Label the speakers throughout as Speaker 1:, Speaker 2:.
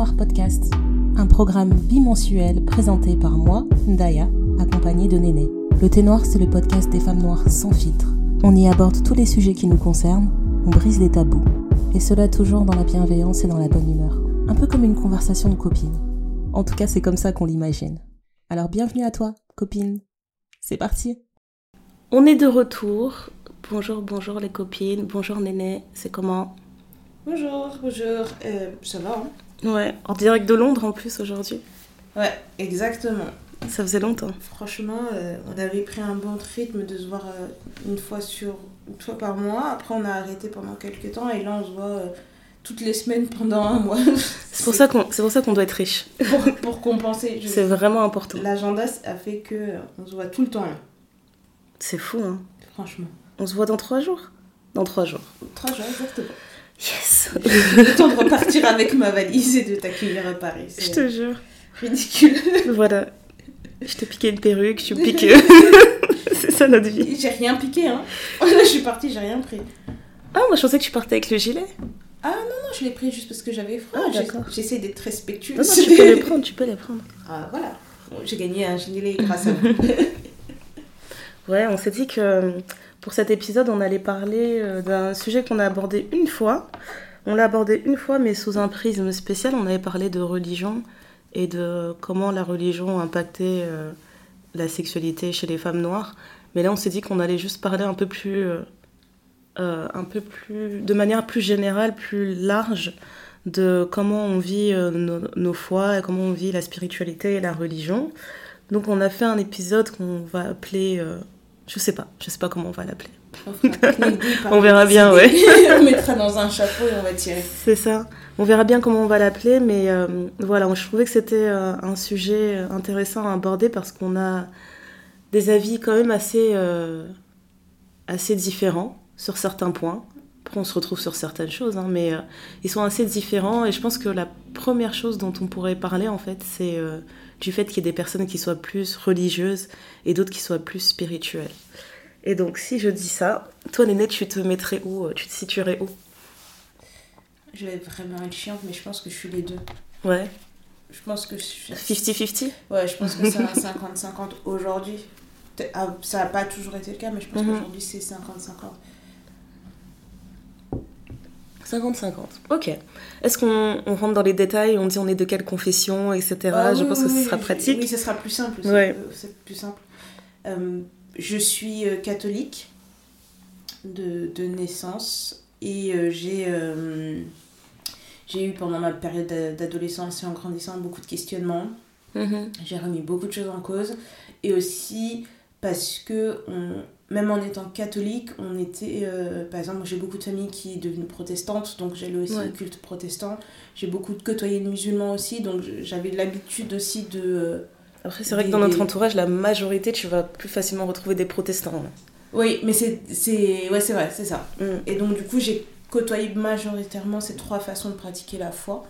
Speaker 1: Noir Podcast, un programme bimensuel présenté par moi, Ndaya, accompagnée de Néné. Le Thé Noir, c'est le podcast des femmes noires sans filtre. On y aborde tous les sujets qui nous concernent, on brise les tabous. Et cela toujours dans la bienveillance et dans la bonne humeur. Un peu comme une conversation de copines. En tout cas, c'est comme ça qu'on l'imagine. Alors bienvenue à toi, copine. C'est parti. On est de retour. Bonjour, bonjour les copines. Bonjour Néné, c'est comment?
Speaker 2: Bonjour, bonjour. Euh, ça va hein?
Speaker 1: Ouais, en direct de Londres en plus aujourd'hui.
Speaker 2: Ouais, exactement.
Speaker 1: Ça faisait longtemps.
Speaker 2: Franchement, euh, on avait pris un bon rythme de se voir euh, une fois sur une fois par mois. Après, on a arrêté pendant quelques temps et là, on se voit euh, toutes les semaines pendant un mois.
Speaker 1: C'est pour ça qu'on c'est pour ça qu'on doit être riche.
Speaker 2: pour, pour compenser.
Speaker 1: C'est vraiment important.
Speaker 2: L'agenda a fait que on se voit tout le temps là.
Speaker 1: C'est fou, hein.
Speaker 2: Franchement.
Speaker 1: On se voit dans trois jours? Dans trois jours.
Speaker 2: Trois jours exactement.
Speaker 1: Yes
Speaker 2: Le temps de repartir avec ma valise et de t'accueillir à Paris.
Speaker 1: Je te jure.
Speaker 2: ridicule.
Speaker 1: Voilà. Je t'ai piqué une perruque, tu me piques. c'est ça notre vie.
Speaker 2: J'ai rien piqué hein. Je suis partie, j'ai rien pris.
Speaker 1: Ah, moi je pensais que tu partais avec le gilet.
Speaker 2: Non, je l'ai pris juste parce que j'avais froid.
Speaker 1: Ah, d'accord.
Speaker 2: J'essaie d'être respectueuse.
Speaker 1: Non, non, tu peux les prendre, tu peux les prendre.
Speaker 2: Ah, voilà. J'ai gagné un gilet grâce à vous.
Speaker 1: Ouais, on s'est dit que euh, pour cet épisode, on allait parler euh, d'un sujet qu'on a abordé une fois. On l'a abordé une fois, mais sous un prisme spécial. On avait parlé de religion et de comment la religion impactait euh, la sexualité chez les femmes noires. Mais là, on s'est dit qu'on allait juste parler un peu plus, euh, un peu plus, de manière plus générale, plus large, de comment on vit nos, foi et comment on vit la spiritualité et la religion. Donc, on a fait un épisode qu'on va appeler, je sais pas, je sais pas comment on va l'appeler.
Speaker 2: On,
Speaker 1: verra bien,
Speaker 2: idées. on mettra dans un chapeau et on va tirer.
Speaker 1: C'est ça. On verra bien comment on va l'appeler, mais euh, voilà, je trouvais que c'était euh, un sujet intéressant à aborder parce qu'on a des avis quand même assez, euh, assez différents sur certains points. Après, on se retrouve sur certaines choses, hein, mais euh, ils sont assez différents. Et je pense que la première chose dont on pourrait parler, en fait, c'est euh, du fait qu'il y ait des personnes qui soient plus religieuses et d'autres qui soient plus spirituelles. Et donc, si je dis ça, toi, Néné, tu te mettrais où euh, Tu te situerais où?
Speaker 2: Je vais vraiment être chiante, mais je pense que je suis les deux.
Speaker 1: Ouais.
Speaker 2: Je pense que je suis...
Speaker 1: 50-50
Speaker 2: Ouais, je pense que c'est un 50-50 aujourd'hui. Ah, Ça n'a pas toujours été le cas, mais je pense
Speaker 1: Mhm.
Speaker 2: qu'aujourd'hui c'est 50-50.
Speaker 1: 50-50. Ok. Est-ce qu'on on rentre dans les détails On dit on est de quelle confession, etc.
Speaker 2: Ah
Speaker 1: je
Speaker 2: oui,
Speaker 1: pense
Speaker 2: oui,
Speaker 1: que ce sera pratique.
Speaker 2: Oui, ce sera plus simple.
Speaker 1: Ouais.
Speaker 2: euh, C'est plus simple. Euh, je suis euh, catholique de, de naissance et euh, j'ai euh, j'ai eu pendant ma période d'a- d'adolescence et en grandissant beaucoup de questionnements.
Speaker 1: Mhm.
Speaker 2: J'ai remis beaucoup de choses en cause et aussi parce que on, même en étant catholique, on était, euh, par exemple, j'ai beaucoup de familles qui est devenue protestante, donc j'allais aussi
Speaker 1: Ouais.
Speaker 2: au culte protestant. J'ai beaucoup de côtoyés de musulmans aussi, donc j'avais l'habitude aussi de... euh,
Speaker 1: Après, c'est vrai que dans notre entourage, la majorité, tu vas plus facilement retrouver des protestants. là.
Speaker 2: Oui, mais c'est... c'est- Ouais, c'est vrai, c'est ça.
Speaker 1: Mm.
Speaker 2: Et donc du coup, j'ai côtoyé majoritairement ces trois façons de pratiquer la foi.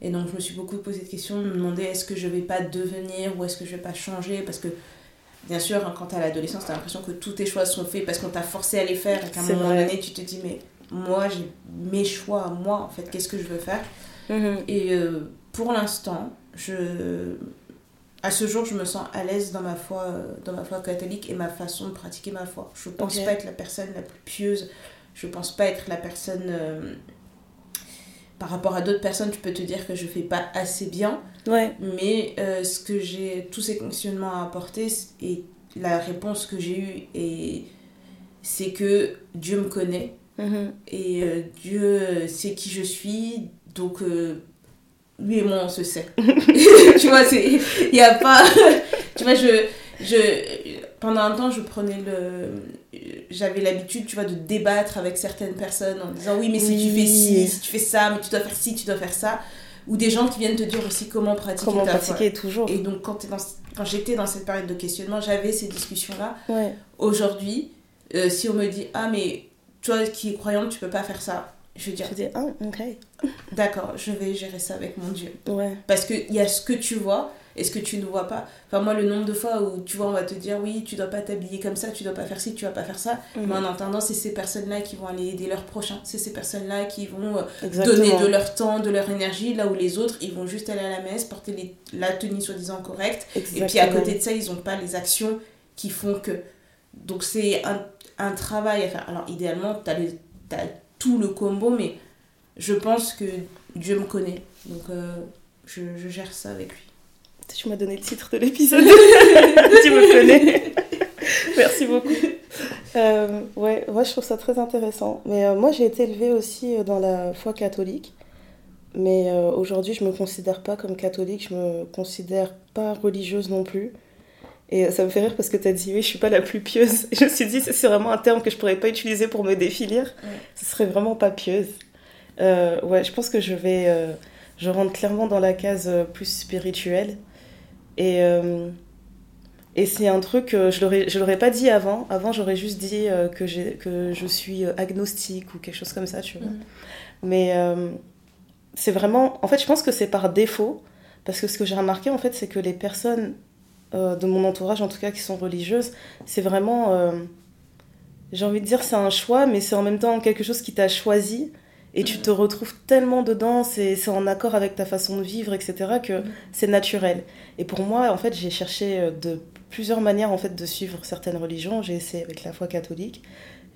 Speaker 2: Et donc je me suis beaucoup posé de questions, me demander est-ce que je vais pas devenir ou est-ce que je vais pas changer? Parce que bien sûr hein, quand t'es à l'adolescence t'as l'impression que tous tes choix sont faits parce qu'on t'a forcé à les faire et qu'à un moment
Speaker 1: vrai.
Speaker 2: donné tu te dis mais moi j'ai mes choix moi en fait qu'est-ce que je veux faire?
Speaker 1: Mhm.
Speaker 2: et euh, pour l'instant je à ce jour je me sens à l'aise dans ma foi euh, dans ma foi catholique et ma façon de pratiquer ma foi je pense
Speaker 1: Ok.
Speaker 2: pas être la personne la plus pieuse je pense pas être la personne euh, par rapport à d'autres personnes, tu peux te dire que je fais pas assez bien,
Speaker 1: Ouais.
Speaker 2: mais euh, ce que j'ai, tous ces questionnements à apporter et la réponse que j'ai eue, et c'est que Dieu me connaît
Speaker 1: Mhm.
Speaker 2: et euh, Dieu euh, sait qui je suis, donc euh, lui et moi on se sait. tu vois, il y a pas, tu vois, je, je, pendant un temps je prenais le, j'avais l'habitude, tu vois, de débattre avec certaines personnes en disant oui mais si tu fais ci, si tu fais ça, mais tu dois faire ci, tu dois faire ça, ou des gens qui viennent te dire aussi comment pratiquer
Speaker 1: Comment
Speaker 2: ta foi.
Speaker 1: pratiquer toujours
Speaker 2: Et donc quand, j'étais dans cette période de questionnement, j'avais ces discussions là.
Speaker 1: Ouais.
Speaker 2: Aujourd'hui, euh, si on me dit ah mais toi qui es croyante tu peux pas faire ça, je vais dire
Speaker 1: Je dis, ah, ok.
Speaker 2: d'accord, je vais gérer ça avec mon Dieu.
Speaker 1: Ouais.
Speaker 2: Parce qu'il y a ce que tu vois Est-ce que tu ne vois pas? Enfin, moi, le nombre de fois où, tu vois, on va te dire, oui, tu dois pas t'habiller comme ça, tu dois pas faire ci, tu dois pas faire ça.
Speaker 1: Mhm.
Speaker 2: Mais en attendant, c'est ces personnes-là qui vont aller aider leurs prochains. C'est ces personnes-là qui vont euh, donner de leur temps, de leur énergie, là où les autres, ils vont juste aller à la messe, porter les- la tenue soi-disant correcte. Et puis à côté de ça, ils n'ont pas les actions qui font que. Donc c'est un, un travail à faire. Alors idéalement, tu as, tout le combo, mais je pense que Dieu me connaît. Donc euh, je, je gère ça avec lui.
Speaker 1: Tu m'as donné le titre de l'épisode. tu me connais. Merci beaucoup. Euh, ouais, ouais, je trouve ça très intéressant. Mais euh, moi, j'ai été élevée aussi euh, dans la foi catholique. Mais euh, aujourd'hui, je me considère pas comme catholique. Je me considère pas religieuse non plus. Et ça me fait rire parce que tu as dit, oui, je suis pas la plus pieuse. Et je me suis dit, c'est vraiment un terme que je pourrais pas utiliser pour me définir.
Speaker 2: Ouais.
Speaker 1: Ce serait vraiment pas pieuse. Ouais, je pense que je vais. je rentre clairement dans la case plus spirituelle. Et, euh, et c'est un truc, euh, je je l'aurais pas dit avant. Avant, j'aurais juste dit euh, que, que je suis euh, agnostique ou quelque chose comme ça, tu vois.
Speaker 2: Mhm.
Speaker 1: Mais euh, c'est vraiment. En fait, je pense que c'est par défaut. Parce que ce que j'ai remarqué, en fait, c'est que les personnes de mon entourage, en tout cas, qui sont religieuses, c'est vraiment. j'ai envie de dire, c'est un choix, mais c'est en même temps quelque chose qui t'a choisi. Et tu te retrouves tellement dedans, c'est c'est en accord avec ta façon de vivre, etc., que
Speaker 2: Mhm.
Speaker 1: c'est naturel. Et pour moi, en fait, j'ai cherché euh, de plusieurs manières en fait, de suivre certaines religions. J'ai essayé avec la foi catholique,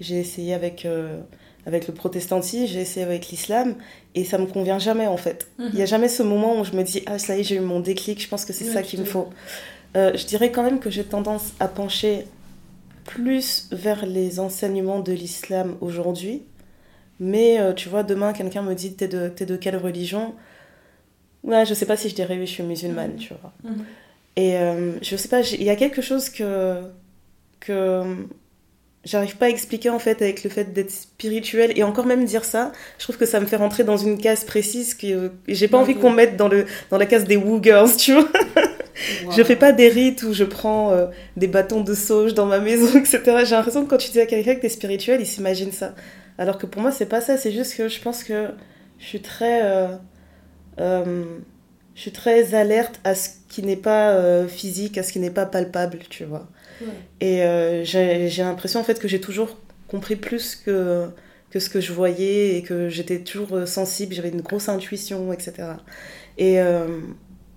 Speaker 1: j'ai essayé avec, euh, avec le protestantisme, j'ai essayé avec l'islam, et ça me convient jamais en fait. Il n'y a jamais ce moment où je me dis, ah ça y est, j'ai eu mon déclic, je pense que c'est ça qu'il me faut. Euh, je dirais quand même que j'ai tendance à pencher plus vers les enseignements de l'islam aujourd'hui. Mais euh, tu vois, demain, quelqu'un me dit, t'es de, t'es de quelle religion? Ouais, je sais pas si je dirais oui, je suis musulmane,
Speaker 2: Mhm.
Speaker 1: tu vois.
Speaker 2: Mhm.
Speaker 1: Et euh, je sais pas, il y a quelque chose que, que j'arrive pas à expliquer en fait avec le fait d'être spirituel. Et encore même dire ça, je trouve que ça me fait rentrer dans une case précise que euh, j'ai pas
Speaker 2: Ouais,
Speaker 1: envie
Speaker 2: ouais.
Speaker 1: qu'on mette dans, le, dans la case des woo girls, tu vois.
Speaker 2: Wow.
Speaker 1: Je fais pas des rites où je prends euh, des bâtons de sauge dans ma maison, etc. J'ai l'impression que quand tu dis à quelqu'un que t'es spirituel, il s'imagine ça. Alors que pour moi, c'est pas ça. C'est juste que je pense que je suis très, euh, euh, je suis très alerte à ce qui n'est pas euh, physique, à ce qui n'est pas palpable, tu vois.
Speaker 2: Ouais.
Speaker 1: Et j'ai l'impression en fait que j'ai toujours compris plus que que ce que je voyais et que j'étais toujours sensible, j'avais une grosse intuition, etc. Et,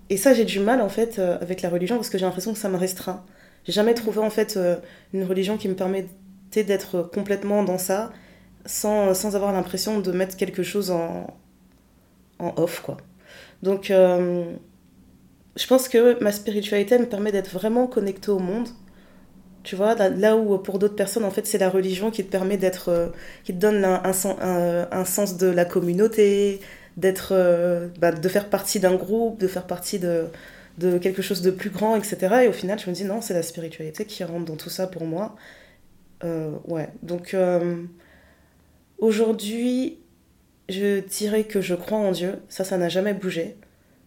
Speaker 1: et ça, j'ai du mal en fait avec la religion parce que j'ai l'impression que ça me restreint. J'ai jamais trouvé en fait une religion qui me permettait d'être complètement dans ça sans, sans avoir l'impression de mettre quelque chose en, en off, quoi. Donc, euh, je pense que ma spiritualité me permet d'être vraiment connectée au monde. Tu vois, là, où pour d'autres personnes, en fait, c'est la religion qui te permet d'être, euh, qui te donne un, un, sen- un- sens de la communauté, d'être, euh, bah, de faire partie d'un groupe, de faire partie de, de quelque chose de plus grand, etc. Et au final, je me dis non, c'est la spiritualité qui rentre dans tout ça pour moi. Euh, ouais, donc euh, aujourd'hui, je dirais que je crois en Dieu. Ça, ça n'a jamais bougé.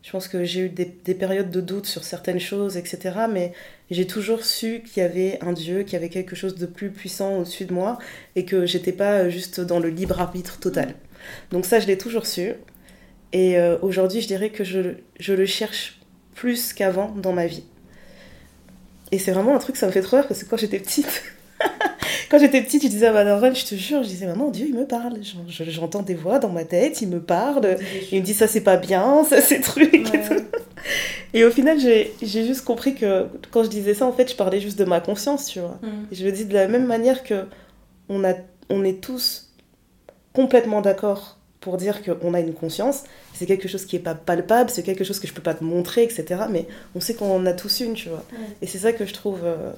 Speaker 1: Je pense que j'ai eu des, des périodes de doute sur certaines choses, etc. Mais j'ai toujours su qu'il y avait un Dieu, qu'il y avait quelque chose de plus puissant au-dessus de moi et que j'étais pas juste dans le libre arbitre total. Donc ça, je l'ai toujours su. Et euh, aujourd'hui, je dirais que je, je le cherche plus qu'avant dans ma vie. Et c'est vraiment un truc, ça me fait trop rire parce que quand j'étais petite, quand j'étais petite, je disais à ma je te jure, je disais, maman, Dieu, il me parle. J'en- je- J'entends des voix dans ma tête, il me parle. Il me dit, ça c'est pas bien, ça c'est truc. et
Speaker 2: Ouais.
Speaker 1: tout. Et au final, j'ai juste compris que quand je disais ça, en fait, je parlais juste de ma conscience, tu vois.
Speaker 2: Mhm.
Speaker 1: Et je le dis de la même manière que on, a, on est tous complètement d'accord pour dire qu'on a une conscience. C'est quelque chose qui est pas palpable, c'est quelque chose que je peux pas te montrer, etc. Mais on sait qu'on en a tous une, tu vois. Et c'est ça que je trouve euh,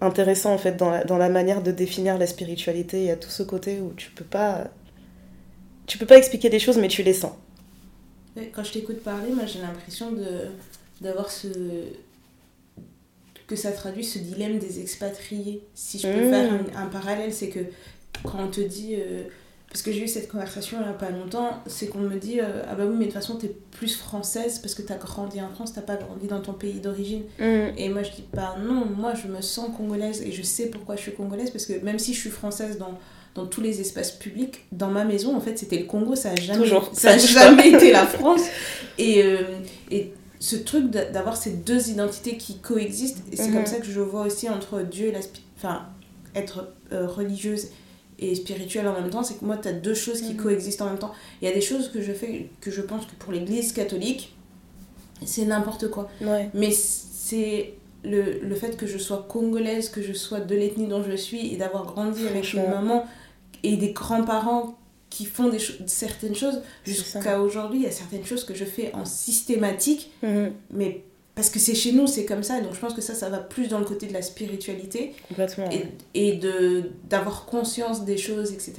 Speaker 1: intéressant, en fait, dans la, dans la manière de définir la spiritualité. Il y a tout ce côté où tu peux pas... Tu peux pas expliquer des choses, mais tu les sens.
Speaker 2: Quand je t'écoute parler, moi j'ai l'impression de d'avoir ce que ça traduit ce dilemme des expatriés. Si je peux
Speaker 1: Mmh.
Speaker 2: faire un, un parallèle, c'est que quand on te dit euh, parce que j'ai eu cette conversation il n'y a pas longtemps, c'est qu'on me dit euh, ah bah oui mais de toute façon t'es plus française parce que t'as grandi en France, t'as pas grandi dans ton pays d'origine. Et moi je dis bah non, moi je me sens congolaise et je sais pourquoi je suis congolaise parce que même si je suis française dans dans tous les espaces publics, dans ma maison en fait c'était le Congo, ça a jamais
Speaker 1: Toujours,
Speaker 2: ça a jamais été la France et, euh, et ce truc d'avoir ces deux identités qui coexistent. Et c'est comme ça que je vois aussi entre Dieu et la... Enfin, être euh, religieuse et spirituelle en même temps, c'est que moi, tu as deux choses qui
Speaker 1: Mhm.
Speaker 2: coexistent en même temps. Il y a des choses que je fais que je pense que pour l'église catholique, c'est n'importe quoi.
Speaker 1: Ouais.
Speaker 2: Mais c'est le, le fait que je sois congolaise, que je sois de l'ethnie dont je suis et d'avoir grandi avec une maman et des grands-parents qui font des cho- certaines choses, jusqu'à aujourd'hui, il y a certaines choses que je fais en systématique,
Speaker 1: Mhm.
Speaker 2: mais parce que c'est chez nous, c'est comme ça. Donc je pense que ça, ça va plus dans le côté de la spiritualité
Speaker 1: Complètement.
Speaker 2: et, et de d'avoir conscience des choses, etc.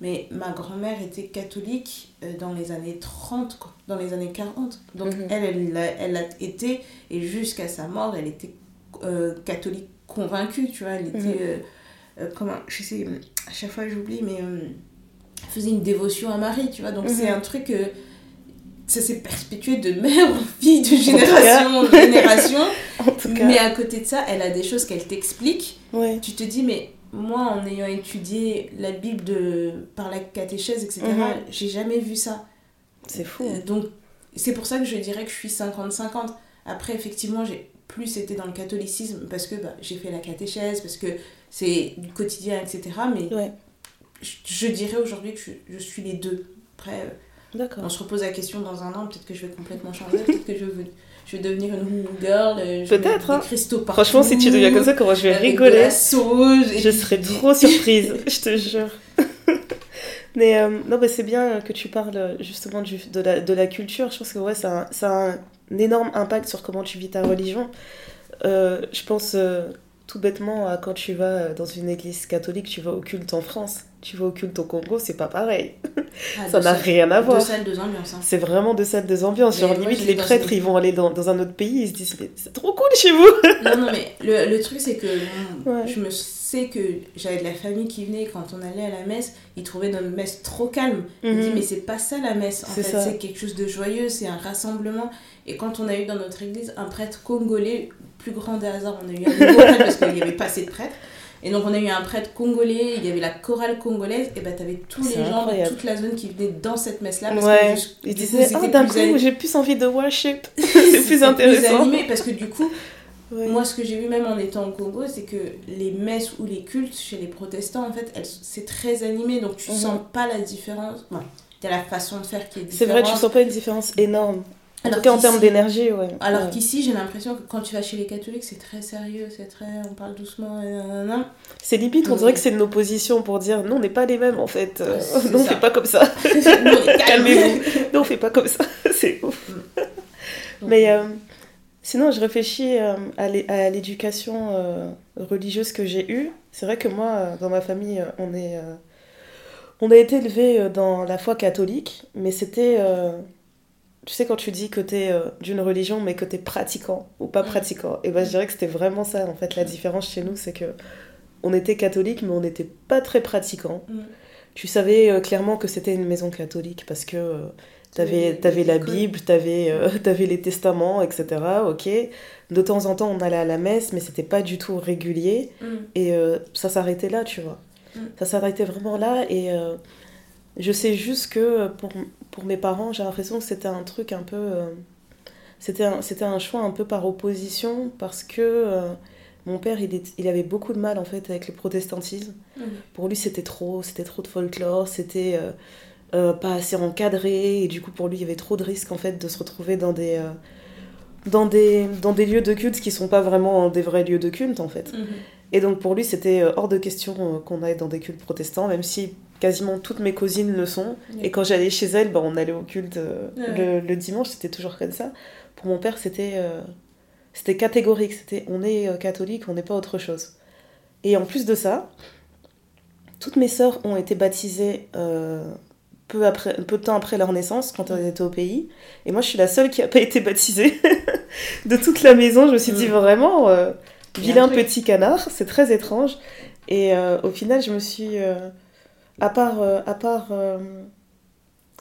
Speaker 2: Mais ma grand-mère était catholique euh, dans les années 30, quoi, dans les années 40. Donc
Speaker 1: Mhm.
Speaker 2: elle, elle elle a été, et jusqu'à sa mort, elle était euh, catholique convaincue, tu vois. Elle était,
Speaker 1: Mhm.
Speaker 2: euh, euh, comment, je sais, à chaque fois j'oublie, mais elle faisait une dévotion à Marie, tu vois. Donc
Speaker 1: Mhm.
Speaker 2: c'est un truc... ça s'est perpétué de mère en fille, de génération en génération.
Speaker 1: En tout cas.
Speaker 2: Mais à côté de ça, elle a des choses qu'elle t'explique.
Speaker 1: Ouais.
Speaker 2: Tu te dis, mais moi, en ayant étudié la Bible de, par la catéchèse, etc.,
Speaker 1: Mhm.
Speaker 2: j'ai jamais vu ça.
Speaker 1: C'est fou.
Speaker 2: Euh, Donc, c'est pour ça que je dirais que je suis 50-50. Après, effectivement, j'ai plus été dans le catholicisme parce que bah, j'ai fait la catéchèse, parce que c'est du quotidien, etc. Mais
Speaker 1: Ouais.
Speaker 2: je, je dirais aujourd'hui que je, je suis les deux. Après, euh. On se repose la question dans un an, peut-être que je vais complètement changer, peut-être que je vais devenir une girl. euh,
Speaker 1: Peut-être, hein. Franchement, si tu deviens comme ça, comment je vais
Speaker 2: de
Speaker 1: rigoler?
Speaker 2: la sauge. et
Speaker 1: Je serais trop surprise, je te jure. Mais euh, non, bah, c'est bien que tu parles euh, justement du, de, la, de la culture. Je pense que ouais, ça, a, ça a un énorme impact sur comment tu vis ta religion. Euh, je pense euh, tout bêtement à quand tu vas euh, dans une église catholique, tu vas au culte en France, tu vas au culte au Congo, c'est pas pareil.
Speaker 2: Ah,
Speaker 1: Ça n'a rien à voir.
Speaker 2: Deux salles, deux ambiances. hein.
Speaker 1: C'est vraiment deux salles, deux ambiances. Genre, limite, les prêtres, ils vont aller dans, dans un autre pays, ils se disent, mais c'est trop cool chez vous.
Speaker 2: Non, non, mais le, le truc, c'est que
Speaker 1: Ouais.
Speaker 2: je me sais que j'avais de la famille qui venait quand on allait à la messe, ils trouvaient notre messe trop calme. Ils
Speaker 1: Mhm.
Speaker 2: disaient, mais c'est pas ça la messe. En fait, c'est quelque chose de joyeux, c'est un rassemblement. Et quand on a eu dans notre église un prêtre congolais, plus grand des hasards, on a eu un nouveau prêtre parce qu'il n'y avait pas assez de prêtres. Et donc on a eu un prêtre congolais, il y avait la chorale congolaise, et ben t'avais tous
Speaker 1: C'est
Speaker 2: les gens de toute la zone qui venaient dans cette messe-là. Parce
Speaker 1: Ouais,
Speaker 2: que,
Speaker 1: ils disaient, ah, d'un
Speaker 2: plus
Speaker 1: coup, j'ai plus envie de worship. c'est plus intéressant.
Speaker 2: animé, parce que du coup,
Speaker 1: Ouais.
Speaker 2: moi, ce que j'ai vu même en étant au Congo, c'est que les messes ou les cultes chez les protestants, en fait, c'est très animé, donc tu
Speaker 1: Mhm.
Speaker 2: sens pas la différence. Bon, t'as la façon de faire qui est
Speaker 1: C'est
Speaker 2: différente.
Speaker 1: vrai, tu sens pas une différence énorme. En
Speaker 2: Alors
Speaker 1: tout cas, en termes d'énergie, ouais.
Speaker 2: Alors
Speaker 1: Ouais.
Speaker 2: qu'ici, j'ai l'impression que quand tu vas chez les catholiques, c'est très sérieux, c'est très. On parle doucement, et nanana.
Speaker 1: C'est limite, on dirait que c'est une opposition pour dire non, on n'est pas les mêmes en fait. Euh, non, on fait pas comme ça. Calmez-vous. Non, on fait pas comme ça. c'est ouf.
Speaker 2: Donc,
Speaker 1: Mais euh, sinon, je réfléchis euh, à l'é- à l'éducation religieuse que j'ai eue. C'est vrai que moi, dans ma famille, on est. on a été élevé dans la foi catholique, mais c'était. Euh, tu sais, quand tu dis que t'es euh, d'une religion, mais que t'es pratiquant ou pas
Speaker 2: Mm.
Speaker 1: pratiquant, et ben je dirais que c'était vraiment ça, en fait, la différence chez nous, c'est que on était catholique, mais on n'était pas très pratiquant.
Speaker 2: Mm.
Speaker 1: Tu savais euh, clairement que c'était une maison catholique parce que euh, t'avais
Speaker 2: les
Speaker 1: la. Bible, t'avais euh, t'avais les testaments, etc. Ok. De temps en temps, on allait à la messe, mais c'était pas du tout régulier.
Speaker 2: Mm.
Speaker 1: Et euh, ça s'arrêtait là, tu vois.
Speaker 2: Mm.
Speaker 1: Ça s'arrêtait vraiment là. Et euh, je sais juste que euh, pour, pour mes parents, j'ai l'impression que c'était un truc un peu. euh, c'était un, choix un peu par opposition parce que euh, mon père, il, est- il avait beaucoup de mal en fait avec le protestantisme.
Speaker 2: Mm.
Speaker 1: Pour lui, c'était trop, c'était trop de folklore, c'était euh, pas assez encadré, et du coup, pour lui, il y avait trop de risques en fait de se retrouver dans des, dans des, dans des lieux de culte qui sont pas vraiment des vrais lieux de culte en fait.
Speaker 2: Mhm.
Speaker 1: Et donc pour lui, c'était hors de question qu'on aille dans des cultes protestants, même si quasiment toutes mes cousines le sont. Et quand j'allais chez elles, ben, on allait au culte euh, le, le dimanche, c'était toujours comme ça. Pour mon père, c'était euh, c'était catégorique, c'était on est euh, catholique, on n'est pas autre chose. Et en plus de ça, toutes mes sœurs ont été baptisées peu, après, peu de temps après leur naissance, quand elles étaient au pays. Et moi, je suis la seule qui n'a pas été baptisée de toute la maison. Je me suis dit
Speaker 2: Mm.
Speaker 1: vraiment, vilain petit canard, c'est très étrange. Et au final, je me suis... à part... euh, à part euh,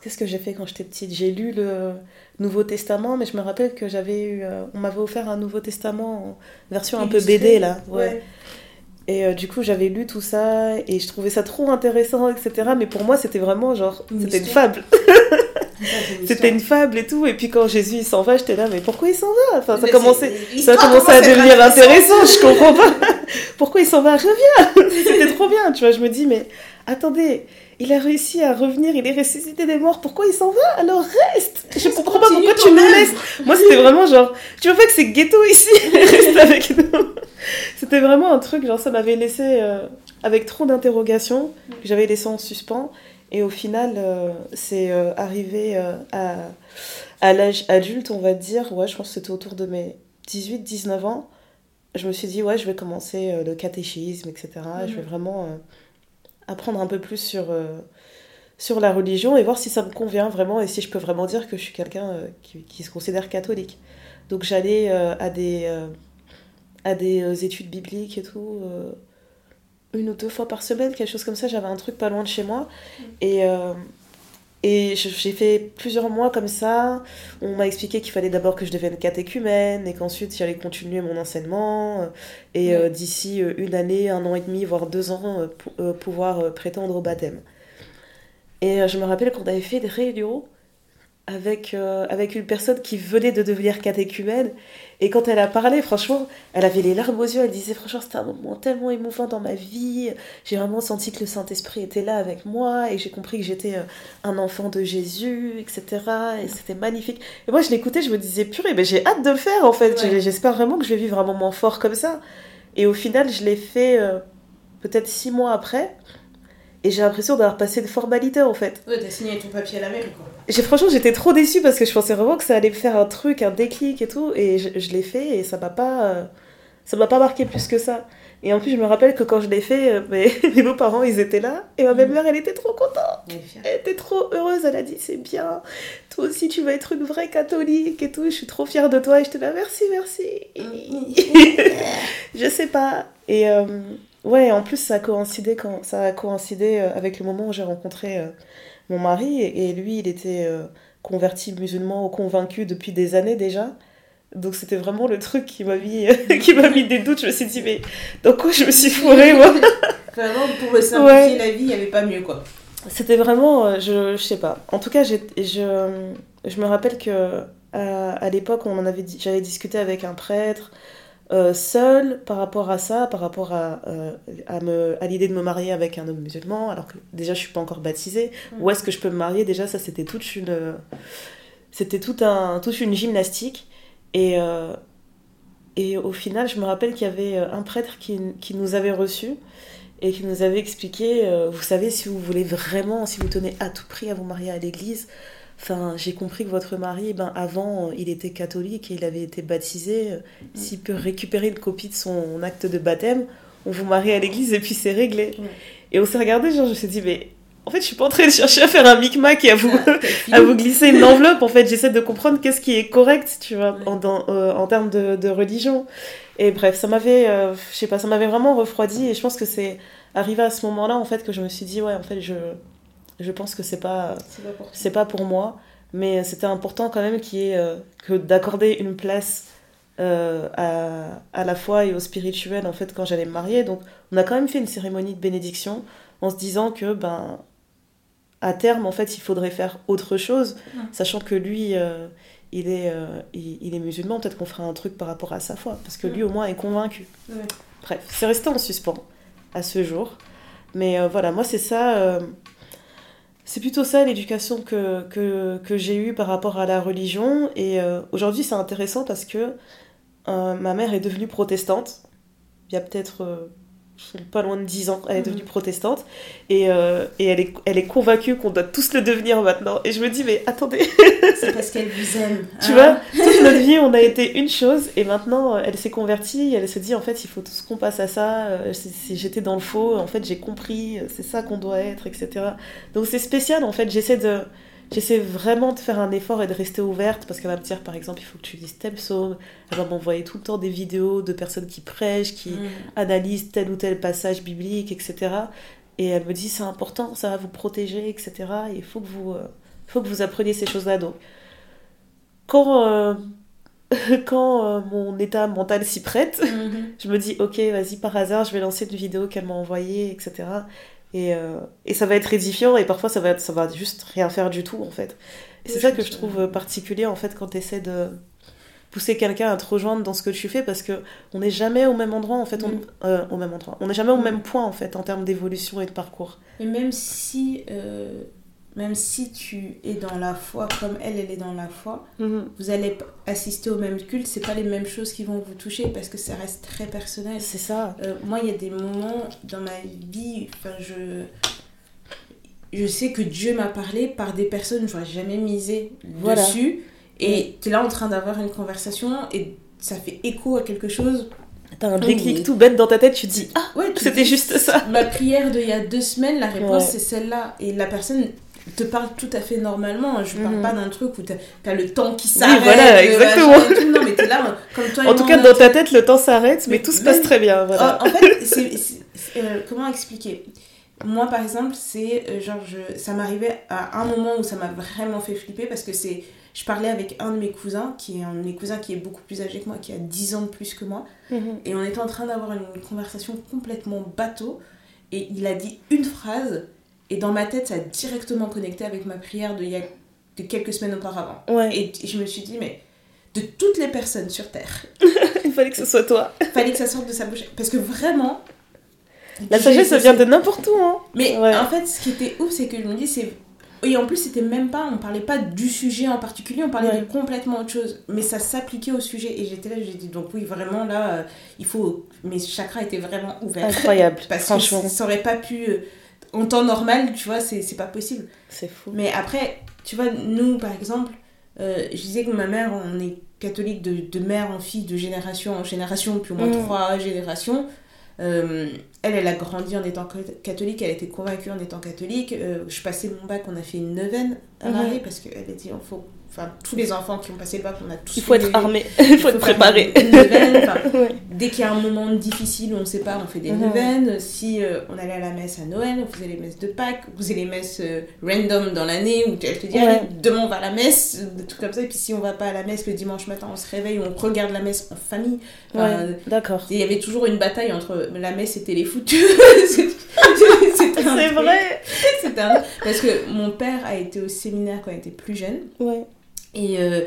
Speaker 1: Qu'est-ce que j'ai fait quand j'étais petite? J'ai lu le Nouveau Testament, mais je me rappelle que j'avais eu... euh, on m'avait offert un Nouveau Testament en version un peu. BD, là. Ouais.
Speaker 2: Ouais.
Speaker 1: Et euh, du coup, j'avais lu tout ça et je trouvais ça trop intéressant, etc. Mais pour moi, c'était vraiment genre, c'était une fable. C'était une fable et tout. Et puis quand Jésus il s'en va, j'étais là, mais pourquoi il s'en va? Enfin, ça, commençait, ça a commencé à devenir intéressant, je comprends pas. pourquoi il s'en va? Reviens C'était trop bien, tu vois. Je me dis, mais attendez, il a réussi à revenir, il est ressuscité des morts, pourquoi il s'en va? Alors reste Je comprends pas pourquoi tu nous laisses. Moi, c'était vraiment genre, tu vois pas que c'est ghetto ici? Reste avec nous. C'était vraiment un truc, genre, ça m'avait laissé euh, avec trop d'interrogations, que j'avais laissé en suspens. Et au final, euh, c'est euh, arrivé à, à l'âge adulte, on va dire, ouais, je pense que c'était autour de mes 18-19 ans. Je me suis dit, ouais, je vais commencer le catéchisme, etc. Je vais vraiment apprendre un peu plus sur, euh, sur la religion et voir si ça me convient vraiment et si je peux vraiment dire que je suis quelqu'un euh, qui, qui, se considère catholique. Donc j'allais euh, à des, à des études bibliques et tout, une ou deux fois par semaine, quelque chose comme ça. J'avais un truc pas loin de chez moi. Et et j'ai fait plusieurs mois comme ça. On m'a expliqué qu'il fallait d'abord que je devienne catéchumène et qu'ensuite j'allais continuer mon enseignement. Euh, et euh, d'ici euh, une année, un an et demi, voire deux ans, pouvoir prétendre au baptême. Et je me rappelle qu'on avait fait des réunions avec, avec une personne qui venait de devenir catéchumène et quand elle a parlé, franchement, elle avait les larmes aux yeux. Elle disait, franchement, c'était un moment tellement émouvant dans ma vie. J'ai vraiment senti que le Saint-Esprit était là avec moi et j'ai compris que j'étais euh, un enfant de Jésus, etc. Et c'était magnifique. Et moi, je l'écoutais, je me disais, purée, mais j'ai hâte de le faire en fait. J'espère vraiment que je vais vivre un moment fort comme ça. Et au final, je l'ai fait euh, peut-être six mois après. Et j'ai l'impression d'avoir passé de formalité en fait.
Speaker 2: Ouais, t'as signé ton papier à la mairie quoi.
Speaker 1: J'ai, franchement, j'étais trop déçue parce que je pensais vraiment que ça allait me faire un truc, un déclic et tout. Et je, je l'ai fait et ça m'a pas. Euh, ça m'a pas marqué plus que ça. Et en plus, je me rappelle que quand je l'ai fait, euh, mes, mes beaux-parents, ils étaient là. Et ma belle-mère, elle était trop contente. Elle était trop heureuse. Elle a dit, c'est bien. Toi aussi, tu vas être une vraie catholique et tout. Je suis trop fière de toi. Et j'étais là, merci, merci. je sais pas. Et euh, ouais, en plus, ça a coïncidé, quand, ça a coïncidé avec le moment où j'ai rencontré mon mari, et, lui, il était euh, converti musulman ou convaincu depuis des années déjà. Donc c'était vraiment le truc qui m'a mis, qui m'a mis des doutes. Je me suis dit, mais dans quoi je me suis fourrée, moi?
Speaker 2: Vraiment, pour me simplifier la vie, il n'y avait pas mieux, quoi.
Speaker 1: C'était vraiment, euh, je, je sais pas. En tout cas, je, je me rappelle que à, à l'époque, on en avait, j'avais discuté avec un prêtre, euh, seule par rapport à ça, par rapport à, euh, à, me, à l'idée de me marier avec un homme musulman, alors que déjà je suis pas encore baptisée. Mm. Où est-ce que je peux me marier? Déjà, ça c'était toute une, c'était tout un, toute une gymnastique. Et, euh, et au final, je me rappelle qu'il y avait un prêtre qui, qui, nous avait reçus et qui nous avait expliqué, vous savez, si vous voulez vraiment, si vous tenez à tout prix à vous marier à l'église, Enfin, j'ai compris que votre mari, ben, avant, il était catholique et il avait été baptisé. S'il peut récupérer une copie de son acte de baptême, on vous marie à l'église et puis c'est réglé. Et on s'est regardé, genre, je me suis dit, mais en fait, je suis pas en train de chercher à faire un micmac et à vous, à vous glisser une enveloppe. En fait, j'essaie de comprendre qu'est-ce qui est correct, tu vois, en, euh, en termes de, de, religion. Et bref, ça m'avait, euh, je sais pas, ça m'avait vraiment refroidi. Et je pense que c'est arrivé à ce moment-là, en fait, que je me suis dit, ouais, en fait, je, je pense que c'est pas c'est pas, pour moi mais c'était important quand même qu'il euh, que d'accorder une place euh, à, à, la foi et au spirituel en fait quand j'allais me marier. Donc on a quand même fait une cérémonie de bénédiction en se disant que ben à terme en fait il faudrait faire autre chose sachant que lui euh, il est il, est musulman. Peut-être qu'on fera un truc par rapport à sa foi parce que lui au moins est convaincu. Bref c'est resté en suspens à ce jour. Mais voilà moi c'est ça c'est plutôt ça l'éducation que, que, que j'ai eue par rapport à la religion. Et euh, aujourd'hui, c'est intéressant parce que euh, ma mère est devenue protestante. Il y a peut-être euh, pas loin de 10 ans, elle est devenue mhm. protestante. Et, euh, et elle, est, elle est convaincue qu'on doit tous le devenir maintenant. Et je me dis, mais attendez.
Speaker 2: C'est parce qu'elle vous aime.
Speaker 1: Tu vois, toute notre vie, on a été une chose. Et maintenant, elle s'est convertie. Elle se dit, en fait, il faut tous qu'on passe à ça. Euh, si j'étais dans le faux, en fait, j'ai compris. C'est ça qu'on doit être, etc. Donc c'est spécial, en fait. J'essaie de J'essaie vraiment de faire un effort et de rester ouverte parce qu'elle va me dire par exemple il faut que tu lises tel psaume. Elle va m'envoyer tout le temps des vidéos de personnes qui prêchent, qui mm. analysent tel ou tel passage biblique, etc. Et elle me dit c'est important, ça va vous protéger, etc. il faut que vous, euh, faut que vous appreniez ces choses-là. Donc quand, euh, quand euh, mon état mental s'y prête, mm-hmm. je me dis ok vas-y par hasard je vais lancer une vidéo qu'elle m'a envoyée, etc. Et, euh, et ça va être édifiant et parfois ça va, être, ça va juste rien faire du tout en fait. Et c'est ça que je trouve particulier en fait quand tu essaies de pousser quelqu'un à te rejoindre dans ce que tu fais parce que on n'est jamais au même endroit en fait, on,
Speaker 2: Mm.
Speaker 1: euh, au même endroit. On n'est jamais au
Speaker 2: Mm.
Speaker 1: même point en fait en termes d'évolution et de parcours.
Speaker 2: Et même si, euh, même si tu es dans la foi comme elle, elle est dans la foi,
Speaker 1: Mhm.
Speaker 2: vous allez assister au même culte, c'est pas les mêmes choses qui vont vous toucher parce que ça reste très personnel.
Speaker 1: C'est ça.
Speaker 2: Euh, moi, il y a des moments dans ma vie, enfin, je, je sais que Dieu m'a parlé par des personnes que j'aurais jamais misé
Speaker 1: Voilà.
Speaker 2: dessus. Et tu es là en train d'avoir une conversation et ça fait écho à quelque chose.
Speaker 1: T'as un déclic
Speaker 2: Oui.
Speaker 1: tout bête dans ta tête, tu te dis ah
Speaker 2: Ouais,
Speaker 1: c'était juste ça.
Speaker 2: Ma prière d'il y a deux semaines, la réponse
Speaker 1: Ouais.
Speaker 2: c'est celle-là. Et la personne te parle tout à fait normalement. Je parle
Speaker 1: Mhm.
Speaker 2: pas d'un truc où t'as as le temps qui s'arrête.
Speaker 1: voilà,
Speaker 2: le
Speaker 1: exactement.
Speaker 2: machin et tout. Non, mais t'es là, comme toi et
Speaker 1: En tout cas dans ta tête le temps s'arrête mais
Speaker 2: Mais
Speaker 1: tout se passe très bien. Voilà.
Speaker 2: En, en fait, euh, comment expliquer? Moi, par exemple, c'est euh, genre, je, ça m'arrivait à un moment où ça m'a vraiment fait flipper parce que c'est, je parlais avec un de mes cousins, qui est un de mes cousins qui est beaucoup plus âgé que moi, qui a 10 ans de plus que moi,
Speaker 1: Mhm.
Speaker 2: et on était en train d'avoir une conversation complètement bateau, et il a dit une phrase, et dans ma tête, ça a directement connecté avec ma prière de, il y a, de quelques semaines auparavant.
Speaker 1: Ouais.
Speaker 2: Et je me suis dit, mais de toutes les personnes sur Terre,
Speaker 1: Il fallait que ce soit toi.
Speaker 2: fallait que ça sorte de sa bouche. Parce que vraiment.
Speaker 1: La sagesse ça vient de n'importe où hein.
Speaker 2: Mais
Speaker 1: Ouais.
Speaker 2: en fait, ce qui était ouf, c'est que je me dis, c'est. Et en plus, c'était même pas. On parlait pas du sujet en particulier, on parlait
Speaker 1: Ouais.
Speaker 2: de complètement autre chose. Mais ça s'appliquait au sujet. Et j'étais là, j'ai dit, donc oui, vraiment, là, euh, il faut. Mes chakras étaient vraiment ouverts.
Speaker 1: Incroyable.
Speaker 2: Parce
Speaker 1: Franchement,
Speaker 2: que ça aurait pas pu. euh, En temps normal, tu vois, c'est pas possible.
Speaker 1: c'est fou.
Speaker 2: Mais après, tu vois, nous, par exemple, euh, je disais que ma mère, on est catholique de, de mère en fille, de génération en génération, puis au moins
Speaker 1: Mm.
Speaker 2: trois générations. Euh, elle, elle a grandi en étant catholique, elle était convaincue en étant catholique. Euh, je passais mon bac, on a fait une neuvaine à
Speaker 1: Mhm.
Speaker 2: Marie, parce qu'elle a dit, il faut... Enfin, tous les enfants qui ont passé le bac, on a tous
Speaker 1: Il faut être armé, il faut être préparé. Ouais.
Speaker 2: Dès qu'il y a un moment difficile où on ne sait pas, on fait des
Speaker 1: Mhm.
Speaker 2: neuvaines. Si euh, on allait à la messe à Noël, on faisait les messes de Pâques, on faisait les messes euh, random dans l'année où elle te dit
Speaker 1: Ouais.
Speaker 2: demain on va à la messe, des trucs comme ça. Et puis si on va pas à la messe le dimanche matin, on se réveille, on regarde la messe en famille.
Speaker 1: Ouais, d'accord.
Speaker 2: Il y avait toujours une bataille entre la messe et un
Speaker 1: C'est vrai.
Speaker 2: Un- Parce que mon père a été au séminaire quand il était plus jeune.
Speaker 1: Ouais.
Speaker 2: Et, euh,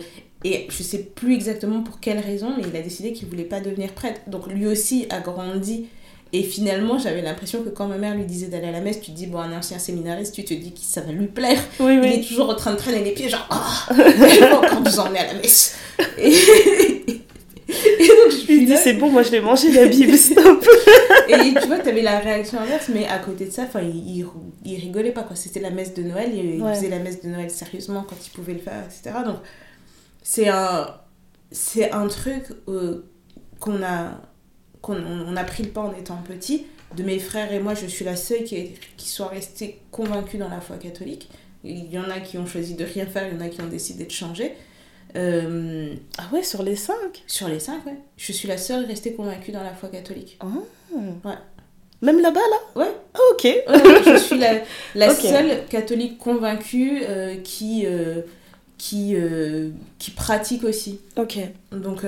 Speaker 2: et je sais plus exactement pour quelle raison, mais il a décidé qu'il voulait pas devenir prêtre. Donc lui aussi a grandi. Et finalement, j'avais l'impression que quand ma mère lui disait d'aller à la messe, tu te dis, bon, un ancien séminariste, tu te dis que ça va lui plaire.
Speaker 1: Oui,
Speaker 2: Il est
Speaker 1: oui.
Speaker 2: toujours en train de traîner les pieds, genre, va encore nous emmener à la messe. Et, et donc, je
Speaker 1: Il
Speaker 2: suis
Speaker 1: dit c'est bon, moi je l'ai mangé la Bible, stop.
Speaker 2: et tu vois, t'avais la réaction inverse, mais à côté de ça, enfin, il, il, rigolait pas, quoi. C'était la messe de Noël, il, il
Speaker 1: Ouais.
Speaker 2: faisait la messe de Noël sérieusement quand il pouvait le faire, etc. Donc, c'est un, c'est un truc euh, qu'on a, qu'on on- a pris le pas en étant petit. De mes frères et moi, je suis la seule qui, qui soit restée convaincue dans la foi catholique. Il y en a qui ont choisi de rien faire, il y en a qui ont décidé de changer. Euh,
Speaker 1: Ah ouais, sur les cinq?
Speaker 2: sur les cinq, ouais. Je suis la seule restée convaincue dans la foi catholique. Ouais.
Speaker 1: Même là-bas, là?
Speaker 2: Ouais.
Speaker 1: Ah, ok.
Speaker 2: Ouais, je suis la, seule catholique convaincue euh, qui, euh, qui, euh, qui pratique aussi.
Speaker 1: Ok.
Speaker 2: Donc,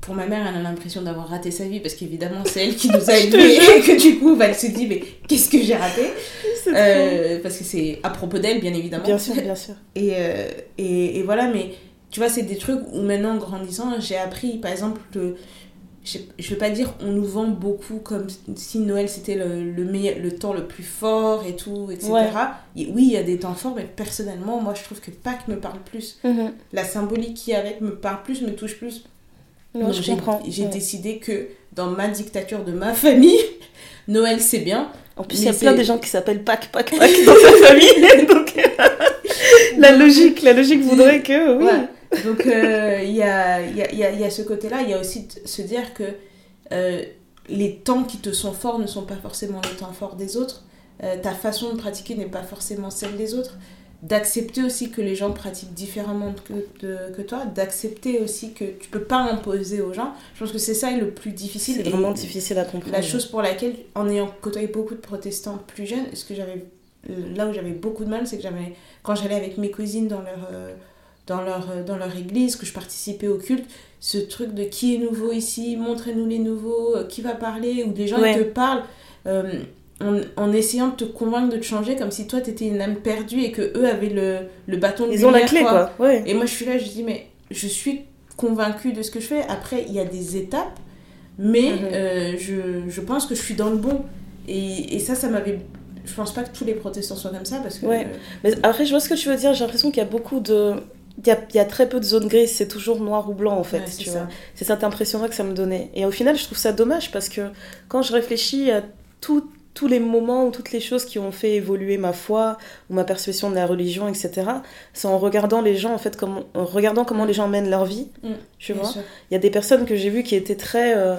Speaker 2: pour ma mère, elle a l'impression d'avoir raté sa vie parce qu'évidemment, c'est elle qui nous a élevés et que du coup, bah, elle se dit, mais qu'est-ce que j'ai raté? Parce que c'est à propos d'elle, bien évidemment.
Speaker 1: Bien sûr, bien sûr.
Speaker 2: Et, et, et voilà, mais tu vois, c'est des trucs où maintenant, en grandissant, j'ai appris, par exemple, le, je, je veux pas dire on nous vend beaucoup comme si Noël c'était le, le, meilleur, le temps le plus fort et tout, etc.
Speaker 1: Ouais.
Speaker 2: Et oui, il y a des temps forts, mais personnellement, moi, je trouve que Pâques me parle plus.
Speaker 1: Mhm.
Speaker 2: La symbolique qui est avec me parle plus, me touche plus.
Speaker 1: Non,
Speaker 2: Donc,
Speaker 1: je comprends.
Speaker 2: J'ai
Speaker 1: Ouais.
Speaker 2: décidé que dans ma dictature de ma famille, Noël c'est bien.
Speaker 1: En plus, il y a plein de gens qui s'appellent Pâques, Pâques, Pâques dans sa famille. Donc, la logique, la logique voudrait que, oui.
Speaker 2: Ouais. Donc euh, il y, a, y, a, y a- y a ce côté-là, il y a aussi se dire que euh, les temps qui te sont forts ne sont pas forcément les temps forts des autres. Euh, ta façon de pratiquer n'est pas forcément celle des autres. D'accepter aussi que les gens pratiquent différemment que, de- que toi. D'accepter aussi que tu peux pas imposer aux gens. Je pense que c'est ça le plus difficile.
Speaker 1: C'est vraiment difficile à comprendre.
Speaker 2: La chose pour laquelle, en ayant côtoyé beaucoup de protestants plus jeunes, ce que j'avais, là où j'avais beaucoup de mal, c'est que j'avais, quand j'allais avec mes cousines dans leur, dans leur, euh, dans leur église, que je participais au culte, ce truc de qui est nouveau ici, montrez-nous les nouveaux, euh, qui va parler, ou des gens
Speaker 1: Ouais.
Speaker 2: qui te parlent. euh, en, en essayant de te convaincre de te changer comme si toi t'étais une âme perdue et que eux avaient le, le bâton de
Speaker 1: Ils ont la clé, quoi. Ouais.
Speaker 2: Et moi, je suis là, je dis, mais je suis convaincue de ce que je fais. Après, il y a des étapes, mais
Speaker 1: Mhm.
Speaker 2: euh, je, je pense que je suis dans le bon. Et, et ça, ça m'avait. Je pense pas que tous les protestants soient comme ça parce que.
Speaker 1: Ouais.
Speaker 2: euh,
Speaker 1: Mais après, je vois ce que tu veux dire. J'ai l'impression qu'il y a beaucoup de. Il y a, il y a très peu de zones grises, c'est toujours noir ou blanc en fait.
Speaker 2: ouais, c'est
Speaker 1: tu
Speaker 2: ça.
Speaker 1: vois. C'est cette impression-là que ça me donnait. Et au final, je trouve ça dommage parce que quand je réfléchis à tout- tous les moments ou toutes les choses qui ont fait évoluer ma foi ou ma perception de la religion, etc., c'est en regardant les gens, en fait, comment, en regardant comment les gens mènent leur vie.
Speaker 2: Mm,
Speaker 1: Tu vois. Il y a des personnes que j'ai vues qui étaient très, euh,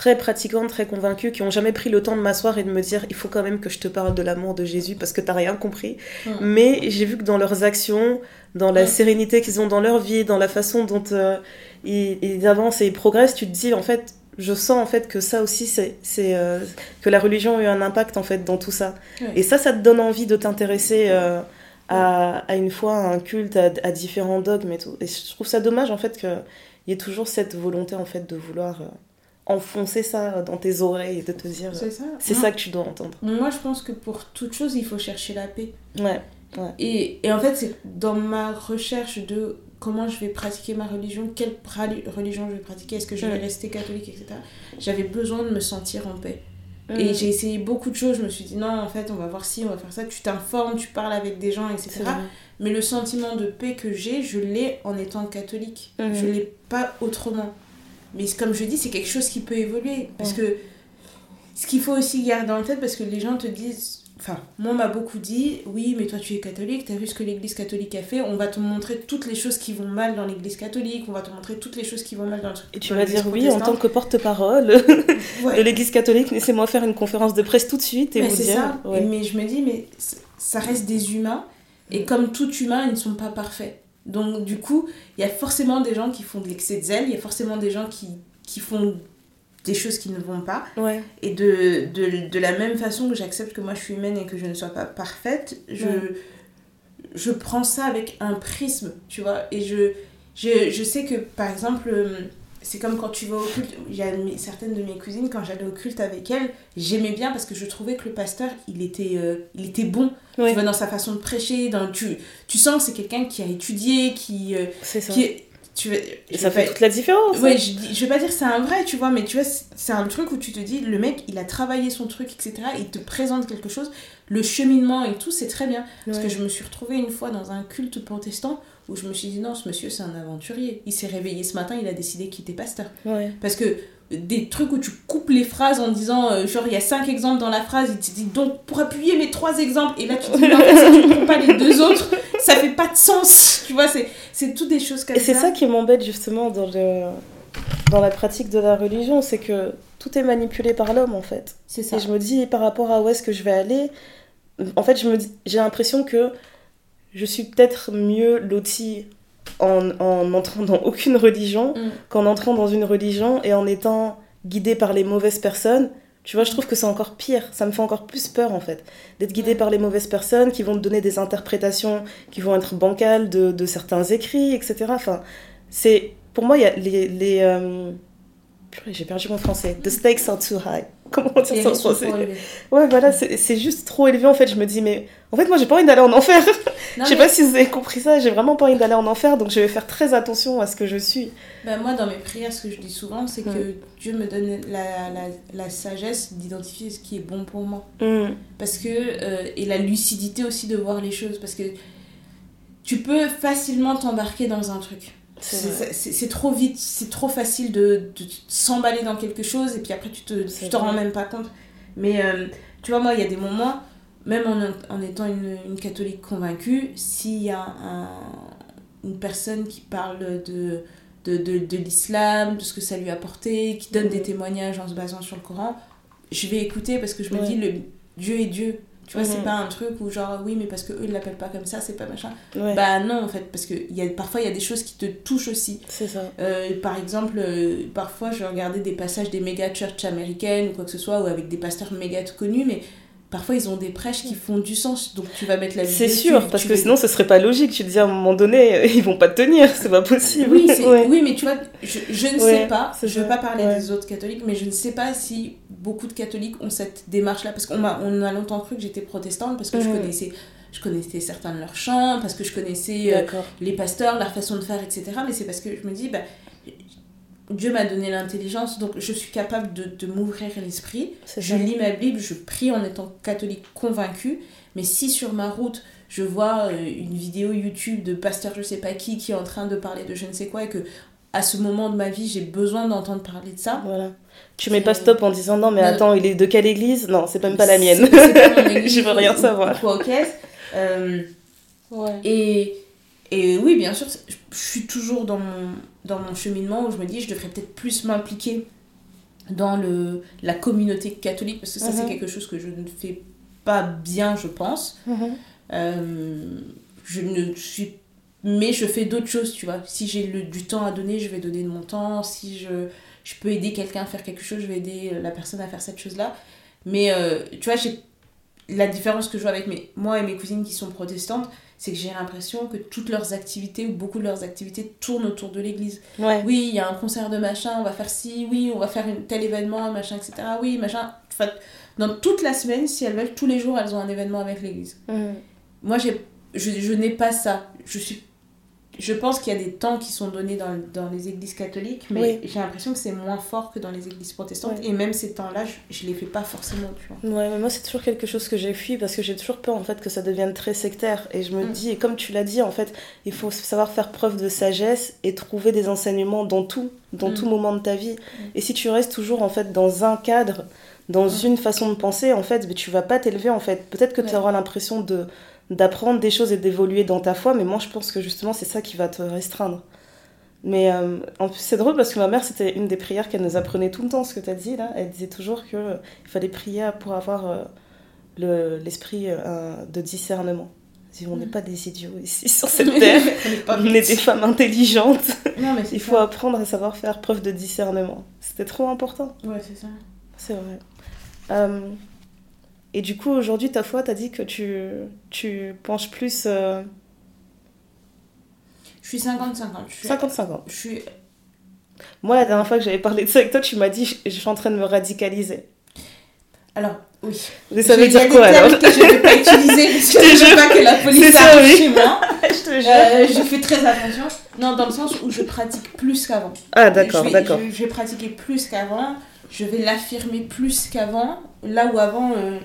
Speaker 1: très pratiquantes, très convaincues, qui ont jamais pris le temps de m'asseoir et de me dire il faut quand même que je te parle de l'amour de Jésus parce que t'as rien compris. Mais j'ai vu que dans leurs actions, dans la sérénité qu'ils ont dans leur vie, dans la façon dont euh, ils, ils avancent et ils progressent, tu te dis en fait, je sens en fait que ça aussi, c'est euh, que la religion a eu un impact en fait dans tout ça. Et ça, ça te donne envie de t'intéresser euh, à, à une foi, à un culte, à, à différents dogmes et tout. Et je trouve ça dommage en fait qu'il y ait toujours cette volonté en fait de vouloir enfoncer ça dans tes oreilles et de te dire
Speaker 2: C'est ça.
Speaker 1: c'est ça que tu dois entendre.
Speaker 2: Moi, je pense que pour toute chose, il faut chercher la paix.
Speaker 1: Ouais.
Speaker 2: Et, et en fait, c'est dans ma recherche de comment je vais pratiquer ma religion, quelle religion je vais pratiquer, est-ce que je vais
Speaker 1: Ouais.
Speaker 2: rester catholique, etc. J'avais besoin de me sentir en paix. Et j'ai essayé beaucoup de choses, je me suis dit non, en fait, on va voir ci, on va faire ça. Tu t'informes, tu parles avec des gens, etc. Mais le sentiment de paix que j'ai, je l'ai en étant catholique. Je l'ai pas autrement. Mais comme je dis, c'est quelque chose qui peut évoluer. Parce que ce qu'il faut aussi garder en tête, parce que les gens te disent. Enfin, moi, on m'a beaucoup dit oui, mais toi, tu es catholique, t'as vu ce que l'église catholique a fait, on va te montrer toutes les choses qui vont mal dans l'église catholique, on va te montrer toutes les choses qui vont mal dans le.
Speaker 1: Et tu vas dire oui en tant que porte-parole de
Speaker 2: Ouais.
Speaker 1: l'Église catholique, laissez-moi faire une conférence de presse tout de suite et
Speaker 2: Mais
Speaker 1: vous dire.
Speaker 2: ça.
Speaker 1: ouais.
Speaker 2: Mais je me dis, mais ça reste des humains. Et
Speaker 1: Mm.
Speaker 2: comme tout humain, ils ne sont pas parfaits. Donc, du coup, il y a forcément des gens qui font de l'excès de zèle. Il y a forcément des gens qui, qui font des choses qui ne vont pas.
Speaker 1: Ouais.
Speaker 2: Et de, de, de la même façon que j'accepte que moi je suis humaine et que je ne sois pas parfaite, je,
Speaker 1: Ouais.
Speaker 2: je prends ça avec un prisme, tu vois. Et je, je, je sais que, par exemple, euh, c'est comme quand tu vas au culte. Il y a certaines de mes cousines, quand j'allais au culte avec elles, j'aimais bien parce que je trouvais que le pasteur, il était, euh, il était bon.
Speaker 1: Ouais.
Speaker 2: Tu vois, dans sa façon de prêcher, dans, tu, tu sens que c'est quelqu'un qui a étudié, qui... euh,
Speaker 1: C'est ça.
Speaker 2: qui tu veux-
Speaker 1: Et ça fait
Speaker 2: pas-
Speaker 1: toute la différence. hein.
Speaker 2: Ouais, je, je vais pas dire que c'est un vrai, tu vois, mais tu vois, c'est- un truc où tu te dis, le mec, il a travaillé son truc, etc. Il te présente quelque chose, le cheminement et tout, c'est très bien. Parce que je me suis retrouvée une fois dans un culte protestant où je me suis dit, non, ce monsieur, c'est un aventurier. Il s'est réveillé ce matin, il a décidé qu'il était pasteur.
Speaker 1: Ouais.
Speaker 2: Parce que des trucs où tu coupes les phrases en disant, euh, genre, il y a cinq exemples dans la phrase, il te dit, donc, pour appuyer mes trois exemples, et là, tu te dis, mais en fait, si tu ne prends pas les deux autres, ça fait pas de sens. Tu vois, c'est c'est toutes des choses comme
Speaker 1: Et c'est
Speaker 2: ça.
Speaker 1: qui m'embête justement dans, le... dans la pratique de la religion, c'est que tout est manipulé par l'homme en fait.
Speaker 2: C'est ça.
Speaker 1: Et je me dis par rapport à où est-ce que je vais aller, en fait je me j'ai l'impression que je suis peut-être mieux lotie en, en entrant dans aucune religion
Speaker 2: Mm.
Speaker 1: qu'en entrant dans une religion et en étant guidée par les mauvaises personnes. Tu vois, je trouve que c'est encore pire, ça me fait encore plus peur en fait, d'être guidée par les mauvaises personnes qui vont te donner des interprétations qui vont être bancales de, de certains écrits, etc. Enfin, c'est pour moi, il y a les. les euh, J'ai perdu mon français. The stakes are too high. Comment on dit
Speaker 2: Les
Speaker 1: ça en français. Ouais, voilà, c'est juste trop élevé en fait. Je me dis, mais en fait, moi j'ai pas envie d'aller en enfer. Je sais
Speaker 2: mais-
Speaker 1: pas si vous avez compris ça, j'ai vraiment pas envie d'aller en enfer donc je vais faire très attention à ce que je suis.
Speaker 2: Ben, moi, dans mes prières, ce que je dis souvent, c'est que
Speaker 1: Mm.
Speaker 2: Dieu me donne la, la, la sagesse d'identifier ce qui est bon pour moi.
Speaker 1: Hmm,
Speaker 2: Parce que, euh, et la lucidité aussi de voir les choses. Parce que tu peux facilement t'embarquer dans un truc.
Speaker 1: C'est
Speaker 2: trop vite, c'est trop facile de, de s'emballer dans quelque chose et puis après tu te, tu t'en rends même pas compte. Mais euh, tu vois, moi, il y a des moments, même en, en étant une, une catholique convaincue, s'il y a un- une personne qui parle de, de, de, de l'islam, de ce que ça lui a apporté, qui donne
Speaker 1: Mhm.
Speaker 2: des témoignages en se basant sur le Coran, je vais écouter parce que je me
Speaker 1: Ouais.
Speaker 2: dis, le, Dieu est Dieu. Tu vois, c'est
Speaker 1: Mhm.
Speaker 2: pas un truc où genre, oui, mais parce que eux ils l'appellent pas comme ça, c'est pas machin.
Speaker 1: ouais,
Speaker 2: Bah non, en fait, parce que y a, parfois il y a des choses qui te touchent aussi.
Speaker 1: c'est ça.
Speaker 2: Euh, par exemple, euh, parfois je regardais des passages des méga church américaines ou quoi que ce soit, ou avec des pasteurs méga connus, mais parfois ils ont des prêches qui font du sens, donc tu vas mettre la vidéo.
Speaker 1: C'est sûr, parce que sinon ce serait pas logique. Tu te dis à un moment donné, euh, ils vont pas tenir, c'est pas possible.
Speaker 2: Oui,
Speaker 1: Ouais.
Speaker 2: oui, mais tu vois, je, je ne
Speaker 1: Ouais,
Speaker 2: sais pas, je ne veux pas parler
Speaker 1: ouais.
Speaker 2: des autres catholiques, mais je ne sais pas si beaucoup de catholiques ont cette démarche-là, parce qu'on m'a, on a longtemps cru que j'étais protestante, parce que je, connaissais, je connaissais certains de leurs chants, parce que je connaissais euh, les pasteurs, leur façon de faire, etc. Mais c'est parce que je me dis, bah, Dieu m'a donné l'intelligence, donc je suis capable de, de m'ouvrir l'esprit. Je lis ma Bible, je prie en étant catholique convaincue, mais si sur ma route je vois euh, une vidéo YouTube de pasteur je sais pas qui qui est en train de parler de je ne sais quoi et que à ce moment de ma vie j'ai besoin d'entendre parler de ça,
Speaker 1: Voilà. Tu mets pas stop en disant non, mais
Speaker 2: Non.
Speaker 1: attends, il est de quelle église? Non, c'est même pas la mienne.
Speaker 2: c'est- c'est pas mon église
Speaker 1: Je veux rien
Speaker 2: ou-
Speaker 1: savoir.
Speaker 2: ou quoi, Euh,
Speaker 1: Ouais.
Speaker 2: et, et oui, bien sûr, je suis toujours dans mon, dans mon cheminement où je me dis je devrais peut-être plus m'impliquer dans le, la communauté catholique parce que ça, c'est
Speaker 1: Mhm.
Speaker 2: quelque chose que je ne fais pas bien, je pense.
Speaker 1: Mhm.
Speaker 2: Euh, je ne suis mais je fais d'autres choses tu vois si j'ai le- du temps à donner je vais donner de mon temps si je, je peux aider quelqu'un à faire quelque chose je vais aider la personne à faire cette chose là mais euh, tu vois j'ai la différence que je vois avec mes, moi et mes cousines qui sont protestantes c'est que j'ai l'impression que toutes leurs activités ou beaucoup de leurs activités tournent autour de l'église
Speaker 1: Ouais.
Speaker 2: oui, il y a un concert de machin, on va faire ci, oui, on va faire une, tel événement, machin, etc. Oui, machin. Enfin, dans toute la semaine, si elles veulent, tous les jours, elles ont un événement avec l'église.
Speaker 1: Mhm.
Speaker 2: Moi, j'ai, je, je n'ai pas ça. Je, suis, je pense qu'il y a des temps qui sont donnés dans, dans les églises catholiques, mais
Speaker 1: Oui.
Speaker 2: j'ai l'impression que c'est moins fort que dans les églises protestantes. Et même ces temps-là, je, je les fais pas forcément, tu vois.
Speaker 1: Ouais, mais moi c'est toujours quelque chose que j'ai fui parce que j'ai toujours peur en fait que ça devienne très sectaire et je me
Speaker 2: Mm.
Speaker 1: dis et comme tu l'as dit en fait il faut savoir faire preuve de sagesse et trouver des enseignements dans tout dans
Speaker 2: Mm.
Speaker 1: tout moment de ta vie et si tu restes toujours en fait dans un cadre dans
Speaker 2: Mm.
Speaker 1: une façon de penser en fait mais tu vas pas t'élever en fait peut-être que tu auras l'impression de d'apprendre des choses et d'évoluer dans ta foi mais moi je pense que justement c'est ça qui va te restreindre mais euh, en plus, c'est drôle parce que ma mère, c'était une des prières qu'elle nous apprenait tout le temps, ce que tu as dit là. Elle disait toujours qu'il fallait prier pour avoir euh, le- l'esprit euh, de discernement. Dit, on n'est
Speaker 2: Mm.
Speaker 1: pas des idiots ici sur cette terre,
Speaker 2: On est
Speaker 1: des femmes intelligentes.
Speaker 2: Non, mais c'est
Speaker 1: Il
Speaker 2: ça.
Speaker 1: faut apprendre à savoir faire preuve de discernement. C'était trop important,
Speaker 2: Ouais, c'est ça.
Speaker 1: c'est vrai. Et du coup, aujourd'hui, ta foi, t'as dit que tu, tu penches plus euh,
Speaker 2: Je suis 50-50. Je suis-
Speaker 1: 50-50.
Speaker 2: Je suis
Speaker 1: Moi, la dernière fois que j'avais parlé de ça avec toi, tu m'as dit je, je suis en train de me radicaliser.
Speaker 2: Alors, oui.
Speaker 1: Mais ça veut dire quoi alors
Speaker 2: que je ne vais pas utiliser parce que je ne veux pas que la police arrive
Speaker 1: oui.
Speaker 2: chez moi.
Speaker 1: Je te jure.
Speaker 2: Euh, je fais très attention. Non, dans le sens où je pratique plus qu'avant.
Speaker 1: ah, d'accord, d'accord.
Speaker 2: Je, je vais pratiquer plus qu'avant. Je vais l'affirmer plus qu'avant. Là où avant. euh,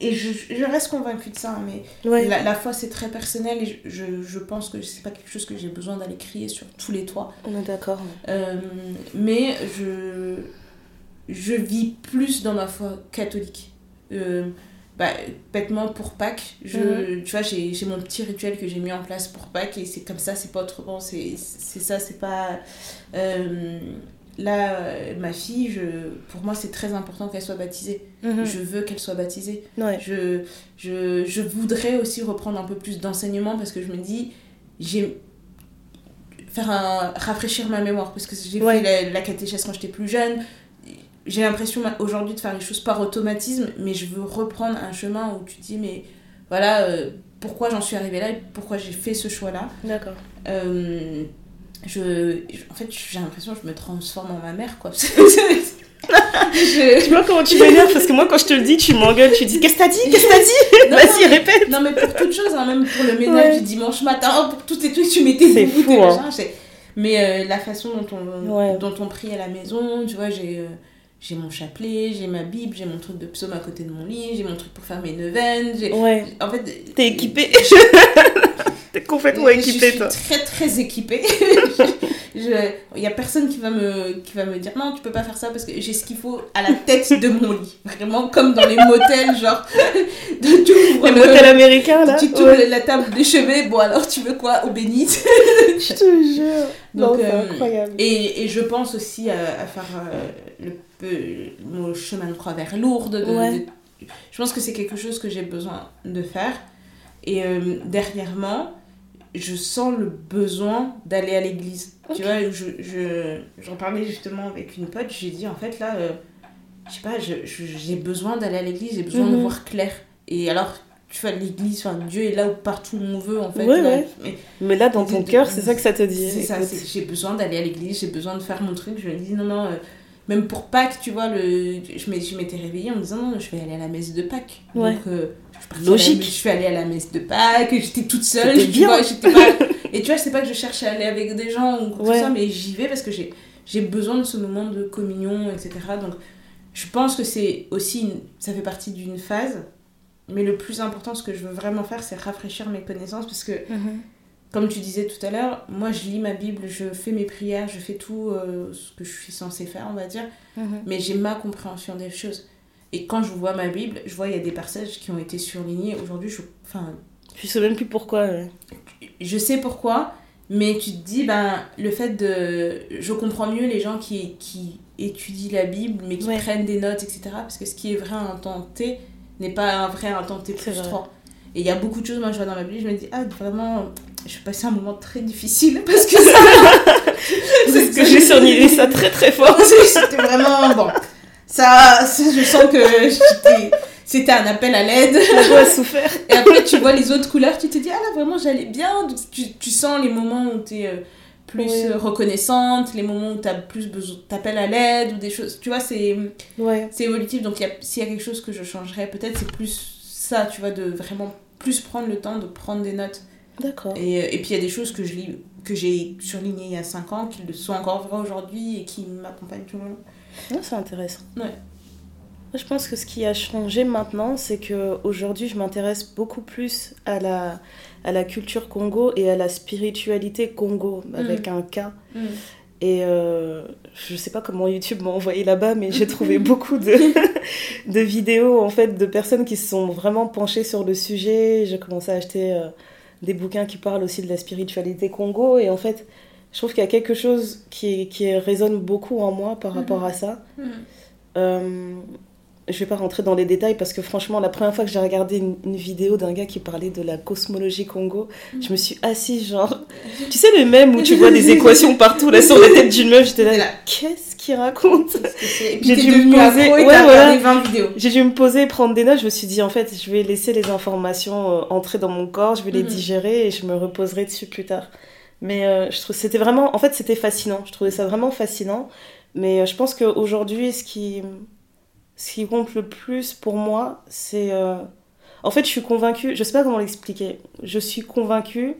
Speaker 2: et je, je reste convaincue de ça, mais
Speaker 1: Ouais.
Speaker 2: la, la foi c'est très personnel et je, je, je pense que c'est pas quelque chose que j'ai besoin d'aller crier sur tous les toits.
Speaker 1: On est d'accord.
Speaker 2: Euh, mais je, je vis plus dans ma foi catholique. Euh, bah, bêtement pour Pâques, je,
Speaker 1: Mhm.
Speaker 2: tu vois, j'ai mon petit rituel que j'ai mis en place pour Pâques et c'est comme ça, c'est pas autrement, c'est c'est ça, c'est pas. euh, là, euh, ma fille, je, pour moi, c'est très important qu'elle soit baptisée.
Speaker 1: Mhm.
Speaker 2: Je veux qu'elle soit baptisée.
Speaker 1: Ouais.
Speaker 2: Je, je, je voudrais aussi reprendre un peu plus d'enseignement parce que je me dis, j'ai faire un rafraîchir ma mémoire parce que j'ai
Speaker 1: Ouais.
Speaker 2: fait la, la catéchèse quand j'étais plus jeune. J'ai l'impression aujourd'hui de faire les choses par automatisme, mais je veux reprendre un chemin où tu te dis, mais voilà, euh, pourquoi j'en suis arrivée là et pourquoi j'ai fait ce choix-là.
Speaker 1: D'accord.
Speaker 2: Euh, je, en fait, j'ai l'impression que je me transforme en ma mère, quoi. Je-
Speaker 1: Tu vois comment tu m'énerves Parce que moi, quand je te le dis, tu m'engueules, tu dis Qu'est-ce que t'as dit Qu'est-ce que t'as dit Vas-y, répète
Speaker 2: Non, mais pour toutes choses, hein, même pour le ménage
Speaker 1: Ouais.
Speaker 2: du dimanche matin, oh, pour tous tes trucs, tu mettais beaucoup
Speaker 1: fou, hein.
Speaker 2: Mais euh, la façon dont on,
Speaker 1: Ouais.
Speaker 2: dont on prie à la maison, tu vois, j'ai euh, j'ai mon chapelet, j'ai ma Bible, j'ai mon truc de psaume à côté de mon lit, j'ai mon truc pour faire mes neuvaines.
Speaker 1: Ouais.
Speaker 2: En fait,
Speaker 1: T'es équipée. T'es complètement
Speaker 2: je
Speaker 1: équipée,
Speaker 2: suis
Speaker 1: toi.
Speaker 2: très très équipée. Il y a personne qui va, me, qui va me dire non, tu peux pas faire ça parce que j'ai ce qu'il faut à la tête de mon lit. Vraiment comme dans les motels, genre, de,
Speaker 1: Les
Speaker 2: le-
Speaker 1: motels américains, là
Speaker 2: Tu tournes
Speaker 1: Ouais.
Speaker 2: la table de chevet, bon alors tu veux quoi? Au bénite
Speaker 1: Je te jure.
Speaker 2: Donc, euh,
Speaker 1: incroyable.
Speaker 2: et, et je pense aussi à, à faire euh, le, peu- mon chemin de croix vers Lourdes. de-
Speaker 1: Ouais.
Speaker 2: de- je pense que c'est quelque chose que j'ai besoin de faire. Et euh, dernièrement, je sens le besoin d'aller à l'église. Tu vois, je, je, j'en parlais justement avec une pote, j'ai dit en fait là, euh, je sais pas, j'ai besoin d'aller à l'église, j'ai besoin de
Speaker 1: Mhm.
Speaker 2: voir clair. Et alors, tu vois, l'église, enfin, Dieu est là où partout où on veut, en fait.
Speaker 1: Ouais,
Speaker 2: là.
Speaker 1: ouais.
Speaker 2: Mais
Speaker 1: Mais là, dans ton cœur, c'est ça que ça te dit.
Speaker 2: c'est ça, j'ai besoin d'aller à l'église, j'ai besoin de faire mon truc. Je me dis, non, non, euh, même pour Pâques, tu vois, le... je m'étais réveillée en me disant, non, je vais aller à la messe de Pâques.
Speaker 1: Ouais.
Speaker 2: Donc, euh, je
Speaker 1: Logique.
Speaker 2: la- Je suis allée à la messe de Pâques, j'étais toute seule, tu
Speaker 1: bien.
Speaker 2: vois, pas... Et tu vois, c'est pas que je cherche à aller avec des gens ou quoi que ce
Speaker 1: Ouais.
Speaker 2: soit, mais j'y vais parce que j'ai besoin de ce moment de communion, etc. Donc, je pense que c'est aussi, une- ça fait partie d'une phase. Mais le plus important, ce que je veux vraiment faire, c'est rafraîchir mes connaissances parce que
Speaker 1: Mhm.
Speaker 2: Comme tu disais tout à l'heure, moi je lis ma Bible, je fais mes prières, je fais tout euh, ce que je suis censée faire, on va dire,
Speaker 1: Mhm.
Speaker 2: mais j'ai ma compréhension des choses. Et quand je vois ma Bible, je vois il y a des passages qui ont été surlignés. Aujourd'hui, je, enfin,
Speaker 1: Je sais même plus pourquoi. ouais.
Speaker 2: je sais pourquoi, mais tu te dis, ben, le fait de. Je comprends mieux les gens qui, qui étudient la Bible, mais qui
Speaker 1: Ouais.
Speaker 2: prennent des notes, etc. Parce que ce qui est vrai à un temps T n'est pas un vrai à un temps T plus
Speaker 1: vrai.
Speaker 2: 3. Et il y a beaucoup de choses, moi je vois dans ma Bible, je me dis, ah, vraiment, je passer un moment très difficile parce que ça.
Speaker 1: Parce que j'ai surligné ça très très fort.
Speaker 2: C'était vraiment. Bon. Ça, ça, je sens que c'était un appel à l'aide.
Speaker 1: La voix a souffert.
Speaker 2: Et après, tu vois les autres couleurs, tu te dis, ah là, vraiment, j'allais bien. Tu, tu sens les moments où tu es plus
Speaker 1: Oui.
Speaker 2: euh, reconnaissante, les moments où tu as plus besoin, t'appelles à l'aide ou des choses. Tu vois, c'est
Speaker 1: Ouais.
Speaker 2: c'est évolutif. Donc, s'il y a quelque chose que je changerais, peut-être c'est plus ça, tu vois, de vraiment plus prendre le temps de prendre des notes.
Speaker 1: D'accord.
Speaker 2: Et, euh, et puis, il y a des choses que je lis que j'ai surlignées il y a 5 ans, qui le sont encore vraies aujourd'hui et qui m'accompagnent tout le long.
Speaker 1: Ouais, c'est intéressant.
Speaker 2: Ouais.
Speaker 1: Je pense que ce qui a changé maintenant, c'est que aujourd'hui, je m'intéresse beaucoup plus à la, à la culture Congo et à la spiritualité Congo, avec un K. Et euh, je sais pas comment YouTube m'a envoyé là-bas, mais j'ai trouvé beaucoup de, de vidéos en fait de personnes qui se sont vraiment penchées sur le sujet. J'ai commencé à acheter euh, des bouquins qui parlent aussi de la spiritualité Congo. Et en fait, je trouve qu'il y a quelque chose qui, qui résonne beaucoup en moi par rapport à ça. Euh, je vais pas rentrer dans les détails parce que franchement, la première fois que j'ai regardé une, une vidéo d'un gars qui parlait de la cosmologie Congo, je me suis assise genre... Tu sais le même où tu vois des équations partout là sur la tête d'une meuf, j'étais là,
Speaker 2: Là.
Speaker 1: qu'est-ce qu'il raconte J'ai dû me poser- ouais, voilà.
Speaker 2: regardé 20 vidéos.
Speaker 1: J'ai dû me poser, prendre des notes, je me suis dit en fait, je vais laisser les informations euh, entrer dans mon corps, je vais les
Speaker 2: Mhm.
Speaker 1: digérer et je me reposerai dessus plus tard. Mais euh, je trouve c'était vraiment, en fait, c'était fascinant. Je trouvais ça vraiment fascinant. Mais euh, je pense qu'aujourd'hui, ce qui, ce qui compte le plus pour moi, c'est. En fait, je suis convaincue, je sais pas comment l'expliquer, je suis convaincue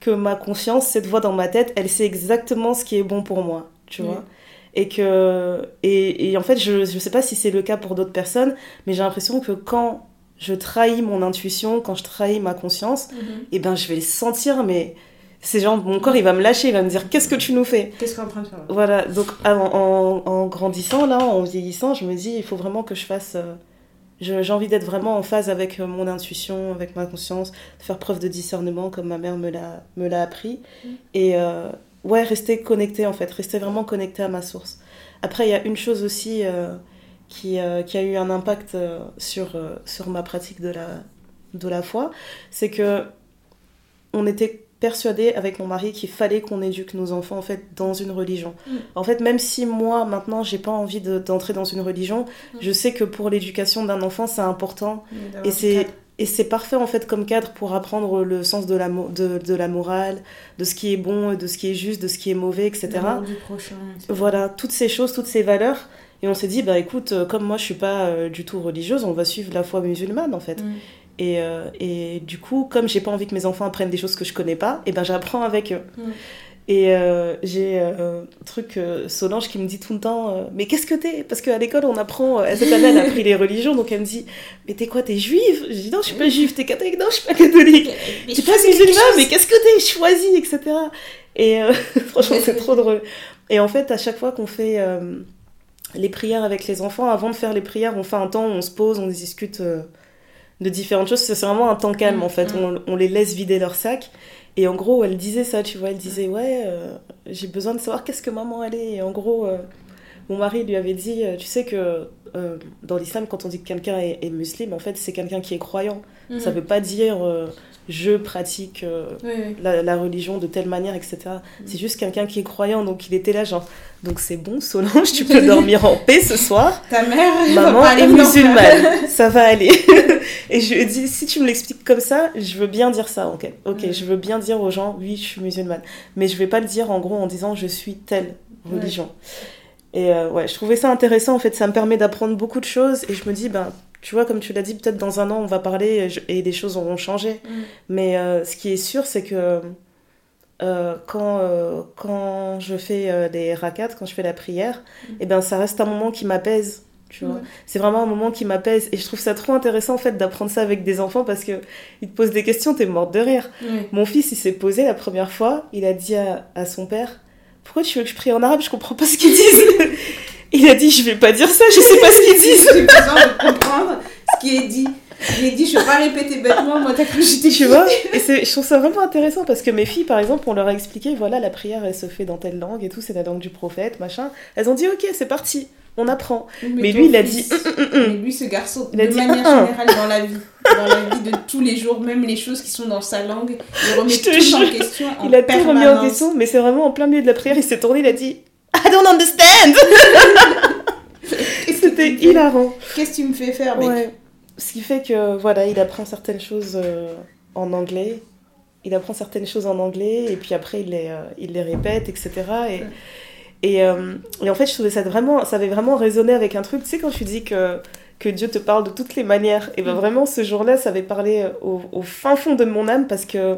Speaker 1: que ma conscience, cette voix dans ma tête, elle sait exactement ce qui est bon pour moi, tu vois. Et que. Et, et en fait, je, je sais pas si c'est le cas pour d'autres personnes, mais j'ai l'impression que quand je trahis mon intuition, quand je trahis ma conscience, et ben je vais le sentir, mais c'est genre mon corps il va me lâcher, il va me dire qu'est-ce que tu nous fais?
Speaker 2: Qu'est-ce qu'on est en train de faire? Là
Speaker 1: Voilà, donc en, en- en grandissant là, en vieillissant, je me dis il faut vraiment que je fasse. euh, J'ai envie d'être vraiment en phase avec euh, mon intuition, avec ma conscience, de faire preuve de discernement comme ma mère me l'a me l'a appris.
Speaker 2: Mm.
Speaker 1: Et euh, ouais, rester connecté en fait, rester vraiment connecté à ma source. Après, il y a une chose aussi euh, qui, euh, qui a eu un impact euh, sur, sur ma pratique de la, de la foi, c'est que on était persuadé avec mon mari qu'il fallait qu'on éduque nos enfants en fait dans une religion.
Speaker 2: Mm.
Speaker 1: En fait, même si moi maintenant j'ai pas envie de- d'entrer dans une religion,
Speaker 2: Mm.
Speaker 1: je sais que pour l'éducation d'un enfant c'est important et c'est. Et c'est parfait en fait comme cadre pour apprendre le sens de la, mo- de, de la morale, de ce qui est bon, de ce qui est juste, de ce qui est mauvais, etc.
Speaker 2: L'amour du prochain, etc.
Speaker 1: Voilà, toutes ces choses, toutes ces valeurs. Et on s'est dit, bah écoute, euh, comme moi je suis pas euh, du tout religieuse, on va suivre la foi musulmane en fait.
Speaker 2: Mm.
Speaker 1: Et, euh, et du coup, comme j'ai pas envie que mes enfants apprennent des choses que je connais pas, et ben j'apprends avec eux.
Speaker 2: Mm.
Speaker 1: Et euh, j'ai euh, un truc, euh, Solange qui me dit tout le temps, euh, mais qu'est-ce que t'es? Parce qu'à l'école on apprend, cette année elle a appris les religions, donc elle me dit, mais t'es quoi, t'es juive? Je dis non, je suis pas juive, t'es catholique? Non, je suis pas catholique.
Speaker 2: Mais
Speaker 1: T'es pas musulmane, mais qu'est-ce que t'es? Choisi, etc. Et franchement, c'est trop drôle. Et en fait, à chaque fois qu'on fait les prières avec les enfants, avant de faire les prières, on fait un temps où on se pose, on discute de différentes choses. C'est vraiment un temps calme,
Speaker 2: Mm,
Speaker 1: en fait.
Speaker 2: mm.
Speaker 1: On, on les laisse vider leur sac. Et en gros, elle disait ça, tu vois. Elle disait, ouais, euh, j'ai besoin de savoir qu'est-ce que maman elle est. Et en gros, euh, mon mari lui avait dit, euh, tu sais que euh, dans l'islam, quand on dit que quelqu'un est, est musulman, en fait, c'est quelqu'un qui est croyant.
Speaker 2: Mhm.
Speaker 1: Ça veut pas dire euh, je pratique euh,
Speaker 2: Oui, oui.
Speaker 1: la, la religion de telle manière, etc. C'est juste quelqu'un qui est croyant. Donc il était là, genre, donc c'est bon, Solange, tu peux dormir en paix ce soir.
Speaker 2: Ta mère
Speaker 1: Maman est musulmane, ça va aller. Et je lui ai dit, si tu me l'expliques comme ça, je veux bien dire ça, ok. Ok, je veux bien dire aux gens, oui, je suis musulmane. Mais je vais pas le dire en gros en disant, je suis telle religion. Et euh, ouais, je trouvais ça intéressant, en fait, ça me permet d'apprendre beaucoup de choses. Et je me dis, ben, tu vois, comme tu l'as dit, peut-être dans un an, on va parler et, je- et les choses auront changé.
Speaker 2: Mm.
Speaker 1: Mais euh, ce qui est sûr, c'est que euh, quand, quand je fais des rakats, quand je fais la prière,
Speaker 2: Mm.
Speaker 1: eh ben, ça reste un moment qui m'apaise. Tu vois.
Speaker 2: Ouais.
Speaker 1: C'est vraiment un moment qui m'apaise. Et je trouve ça trop intéressant en fait d'apprendre ça avec des enfants parce que ils te posent des questions, t'es morte de rire. Mon fils, il s'est posé la première fois, il a dit à, à son père Pourquoi tu veux que je prie en arabe? Je comprends pas ce qu'ils disent. il a dit Je vais pas dire ça, je sais pas ce qu'ils disent.
Speaker 2: J'ai besoin de comprendre ce qui est dit. Il est dit, je vais pas répéter bêtement, moi t'as cru que j'étais
Speaker 1: Tu vois? Et je trouve ça vraiment intéressant parce que mes filles, par exemple, on leur a expliqué voilà, la prière, elle se fait dans telle langue et tout, c'est la langue du prophète, machin. Elles ont dit Ok, c'est parti, on apprend. Mais
Speaker 2: ton
Speaker 1: lui, il a dit, hum,
Speaker 2: Mais lui, ce garçon,
Speaker 1: Il a
Speaker 2: de
Speaker 1: dit,
Speaker 2: manière générale, dans la vie, dans la vie de tous les jours, même les choses qui sont dans sa langue, il remet tout en
Speaker 1: jure.
Speaker 2: question en
Speaker 1: Il a tout remis en
Speaker 2: permanence.
Speaker 1: question, mais c'est vraiment en plein milieu de la prière, il s'est tourné, il a dit I don't understand C'était hilarant.
Speaker 2: Qu'est-ce que tu me fais faire, mec?
Speaker 1: Ouais. Ce qui fait que voilà, il apprend certaines choses euh, en anglais. Il apprend certaines choses en anglais et puis après il les, euh, il les répète, etc. Et,
Speaker 2: Ouais.
Speaker 1: Et, euh, et en fait, je trouvais ça vraiment, ça avait vraiment résonné avec un truc. Tu sais, quand tu dis que, que Dieu te parle de toutes les manières, et ben
Speaker 2: Mm.
Speaker 1: vraiment ce jour-là, ça avait parlé au, au fin fond de mon âme parce que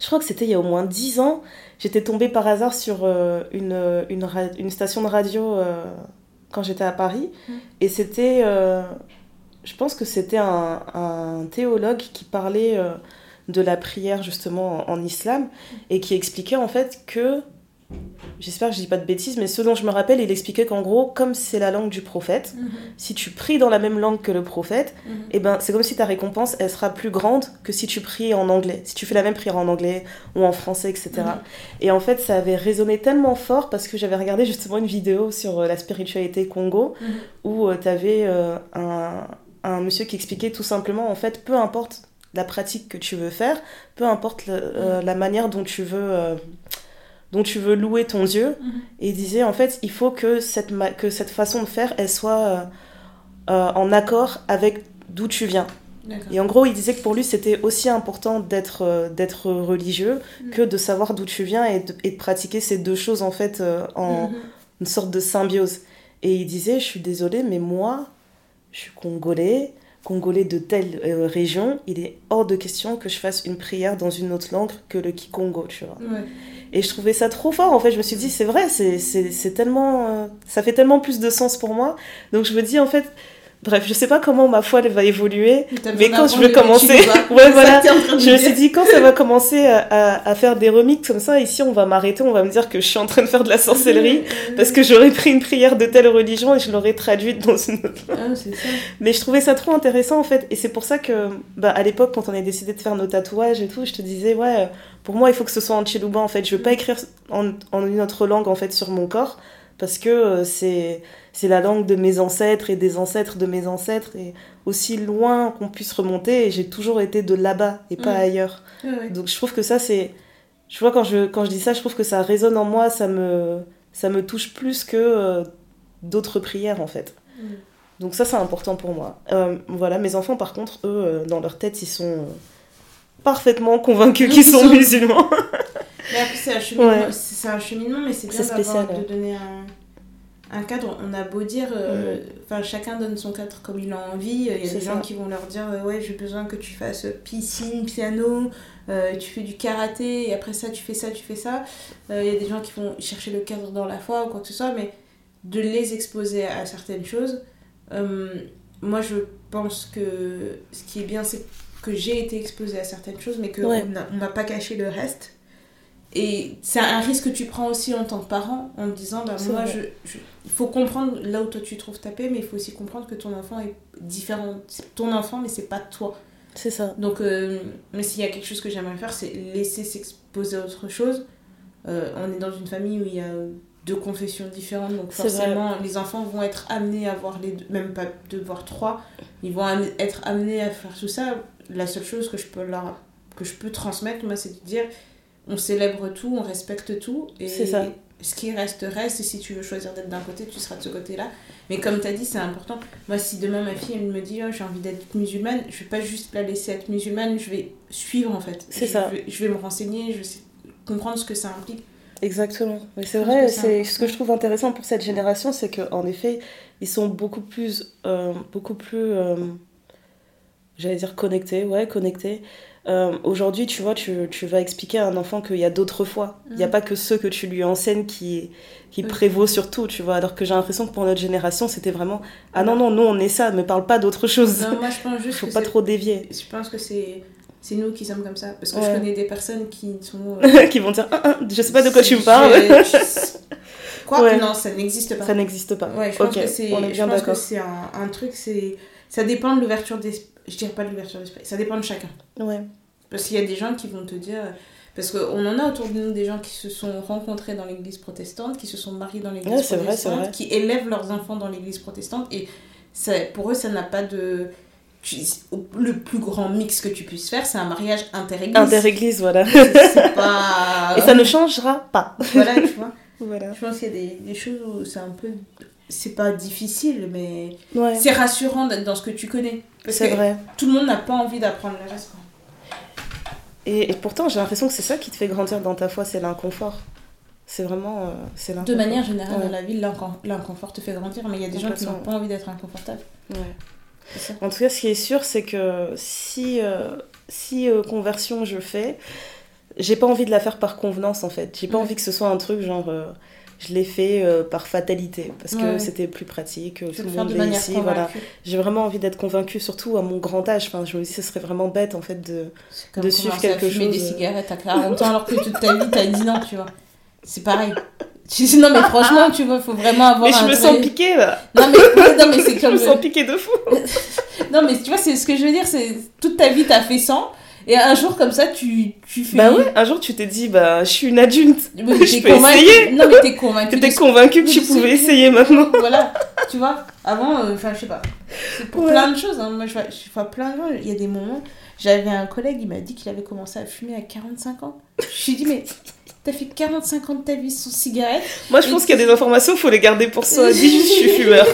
Speaker 1: je crois que c'était il y a au moins dix ans. J'étais tombée par hasard sur euh, une, une, station de radio euh, quand j'étais à Paris.
Speaker 2: Mm.
Speaker 1: Et c'était. euh, je pense que c'était un, un théologue qui parlait euh, de la prière justement en, en islam et qui expliquait en fait que. J'espère que je dis pas de bêtises, mais ce dont je me rappelle, il expliquait qu'en gros, comme c'est la langue du prophète,
Speaker 2: Mhm,
Speaker 1: si tu pries dans la même langue que le prophète,
Speaker 2: mhm.
Speaker 1: eh ben, c'est comme si ta récompense, elle sera plus grande que si tu pries en anglais. Si tu fais la même prière en anglais ou en français, etc.
Speaker 2: Mhm.
Speaker 1: Et en fait, ça avait résonné tellement fort parce que j'avais regardé justement une vidéo sur euh, la spiritualité Congo où tu avais un, un monsieur qui expliquait tout simplement, en fait, peu importe la pratique que tu veux faire, peu importe le- euh, la manière dont tu veux... dont tu veux louer ton Dieu,
Speaker 2: Mhm.
Speaker 1: et il disait en fait il faut que cette, que cette façon de faire elle soit euh, euh, en accord avec d'où tu viens. Et en gros, il disait que pour lui, c'était aussi important d'être euh, d'être religieux
Speaker 2: Mm.
Speaker 1: que de savoir d'où tu viens et de, et de pratiquer ces deux choses en fait en
Speaker 2: Mhm.
Speaker 1: une sorte de symbiose. Et il disait, je suis désolée, mais moi, je suis congolais, congolais de telle euh, région, il est hors de question que je fasse une prière dans une autre langue que le Kikongo, tu vois.
Speaker 2: Ouais.
Speaker 1: Et je trouvais ça trop fort, en fait, je me suis dit, c'est vrai, c'est c'est- c'est tellement... euh, ça fait tellement plus de sens pour moi. Donc je me dis, en fait, bref, je sais pas comment ma foi elle va évoluer, mais quand je veux commencer... Ouais, voilà. Je me suis dit, quand ça va commencer à, à- à faire des remixes comme ça, ici, on va m'arrêter, on va me dire que je suis en train de faire de la sorcellerie, parce que j'aurais pris une prière de telle religion et je l'aurais traduite dans une autre.
Speaker 2: Ah, ça.
Speaker 1: Mais je trouvais ça trop intéressant, en fait, et c'est pour ça que, bah, à l'époque, quand on a décidé de faire nos tatouages et tout, je te disais, ouais, pour moi, il faut que ce soit en Chiluba, en fait. Je veux pas écrire en, en une autre langue, en fait, sur mon corps, parce que euh, c'est c'est la langue de mes ancêtres et des ancêtres de mes ancêtres, et aussi loin qu'on puisse remonter, et j'ai toujours été de là-bas et pas
Speaker 2: Mm.
Speaker 1: ailleurs. Donc je trouve que ça c'est je vois quand je quand je dis ça, je trouve que ça résonne en moi, ça me ça me touche plus que euh, d'autres prières en fait.
Speaker 2: Mm.
Speaker 1: Donc ça c'est important pour moi. Euh, voilà, mes enfants par contre, eux dans leur tête, ils sont parfaitement convaincus qu'ils
Speaker 2: Ils
Speaker 1: sont musulmans.
Speaker 2: Mais après, c'est un cheminement,
Speaker 1: Ouais.
Speaker 2: c'est c'est un cheminement mais c'est bien
Speaker 1: spécial,
Speaker 2: de donner un, un cadre. On a beau dire, euh, enfin chacun donne son cadre comme il a envie. Il y a des
Speaker 1: ça.
Speaker 2: gens qui vont leur dire, euh, ouais, j'ai besoin que tu fasses piscine, piano, euh, tu fais du karaté, et après ça, tu fais ça, tu fais ça. Il y a des gens qui vont chercher le cadre dans la foi ou quoi que ce soit, mais de les exposer à certaines choses. moi, je pense que ce qui est bien, c'est que j'ai été exposée à certaines choses, mais qu'on
Speaker 1: Ouais.
Speaker 2: on m'a pas caché le reste. Et c'est un risque que tu prends aussi en tant que parent en te disant bah, moi je, je- il faut comprendre là où toi tu trouves ta paix mais il faut aussi comprendre que ton enfant est différent c'est ton enfant mais c'est pas toi
Speaker 1: C'est ça.
Speaker 2: donc euh, mais s'il y a quelque chose que j'aimerais faire c'est laisser s'exposer à autre chose Euh, on est dans une famille où il y a deux confessions différentes. Donc forcément, les enfants vont être amenés à voir les deux, même pas deux, voire trois. Ils vont am- être amenés à faire tout ça. La seule chose que je peux leur que je peux transmettre, moi, c'est de dire on célèbre tout, on respecte tout. Et
Speaker 1: C'est ça.
Speaker 2: ce qui reste, reste. Et si tu veux choisir d'être d'un côté, tu seras de ce côté-là. Mais comme tu as dit, c'est important. Moi, si demain ma fille, elle me dit oh, j'ai envie d'être musulmane, je vais pas juste la laisser être musulmane, je vais suivre en fait.
Speaker 1: C'est ça.
Speaker 2: vais- je vais me renseigner, je vais comprendre ce que ça implique.
Speaker 1: Exactement. Mais c'est vrai,
Speaker 2: c'est
Speaker 1: ce que je trouve intéressant pour cette génération, c'est qu'en effet, ils sont beaucoup plus, euh, beaucoup plus, euh, j'allais dire connectés, ouais, connectés. Euh, Aujourd'hui, tu vois, tu, tu vas expliquer à un enfant qu'il y a d'autres fois. Il n'y a
Speaker 2: Mhm.
Speaker 1: pas que ceux que tu lui enseignes qui, qui prévaut sur tout, tu vois. Alors que j'ai l'impression que pour notre génération, c'était vraiment Ah non, non, nous on est ça, mais parle pas d'autre chose.
Speaker 2: Non, moi, je pense juste
Speaker 1: Faut
Speaker 2: que
Speaker 1: pas trop dévier.
Speaker 2: Je pense que c'est c'est nous qui sommes comme ça. Parce que
Speaker 1: Ouais.
Speaker 2: je connais des personnes qui sont. euh,
Speaker 1: qui vont dire Ah, ah, Je sais pas de quoi tu me parles.
Speaker 2: je- Quoi?
Speaker 1: Ouais.
Speaker 2: Non, ça n'existe pas.
Speaker 1: Ça n'existe pas.
Speaker 2: Ouais, je pense
Speaker 1: ok,
Speaker 2: que pense c'est un, un truc, c'est ça dépend de l'ouverture d'esprit. Je dirais pas de l'ouverture d'esprit, ça dépend de chacun.
Speaker 1: Ouais.
Speaker 2: Parce qu'il y a des gens qui vont te dire. Parce qu'on en a autour de nous des gens qui se sont rencontrés dans l'église protestante, qui se sont mariés dans l'église
Speaker 1: Ouais,
Speaker 2: protestante,
Speaker 1: vrai.
Speaker 2: qui élèvent leurs enfants dans l'église protestante. Et ça, pour eux, ça n'a pas de. Le plus grand mix que tu puisses faire, c'est un mariage interéglise.
Speaker 1: Inter-église, voilà.
Speaker 2: Pas.
Speaker 1: Et ça ne changera pas.
Speaker 2: Voilà, tu vois.
Speaker 1: Voilà.
Speaker 2: Je pense qu'il y a des, des choses où c'est un peu. C'est pas difficile, mais
Speaker 1: Ouais,
Speaker 2: c'est rassurant d'être dans ce que tu connais.
Speaker 1: C'est vrai.
Speaker 2: tout le monde n'a pas envie d'apprendre le reste.
Speaker 1: Et, et pourtant, j'ai l'impression que c'est ça qui te fait grandir dans ta foi, c'est l'inconfort. C'est vraiment. euh, c'est
Speaker 2: De manière générale,
Speaker 1: Ouais.
Speaker 2: dans la vie, l'incon- l'inconfort te fait grandir, mais il y a des gens qui n'ont pas envie d'être inconfortables.
Speaker 1: Ouais. En tout cas, ce qui est sûr, c'est que si, euh, si euh, conversion je fais, j'ai pas envie de la faire par convenance en fait. J'ai pas envie que ce soit un truc genre. Je l'ai fait euh, par fatalité parce que
Speaker 2: Ouais.
Speaker 1: c'était plus pratique, euh,
Speaker 2: Tu
Speaker 1: tout le monde
Speaker 2: de
Speaker 1: est ici, voilà. J'ai vraiment envie d'être convaincue, surtout à mon grand âge. Enfin, je me dis, ce serait vraiment bête en fait de. De suivre
Speaker 2: à
Speaker 1: quelque
Speaker 2: des
Speaker 1: chose, euh.
Speaker 2: cigarettes à 40 ans alors que toute ta vie t'as 10 ans, tu vois. C'est pareil. Tu non, mais franchement, tu vois, faut vraiment avoir
Speaker 1: Mais je
Speaker 2: un
Speaker 1: me
Speaker 2: vrai-
Speaker 1: sens piquée là!
Speaker 2: Non, mais, non, mais c'est
Speaker 1: Je
Speaker 2: comme.
Speaker 1: me sens piquée de fou!
Speaker 2: Non, mais tu vois, c'est ce que je veux dire, c'est toute ta vie t'as fait 100, et un jour comme ça, tu, tu fais.
Speaker 1: Bah ouais, un jour tu t'es dit, bah je suis une adulte,
Speaker 2: Mais
Speaker 1: je peux
Speaker 2: convaincu-
Speaker 1: essayer.
Speaker 2: Non, mais t'es convaincu.
Speaker 1: que t'es
Speaker 2: de ce-
Speaker 1: convaincue que tu pouvais essayer maintenant.
Speaker 2: Voilà, tu vois, avant, euh, enfin, je sais pas. C'est pour
Speaker 1: Ouais.
Speaker 2: plein de choses. hein. Moi, je vois, je vois plein de gens. Il y a des moments. J'avais un collègue, il m'a dit qu'il avait commencé à fumer à 45 ans. Je me suis dit, mais t'as fait 45 ans de ta vie sans cigarette?
Speaker 1: Moi je pense qu'il y a des informations, faut les garder pour soi. Dis juste je suis fumeur.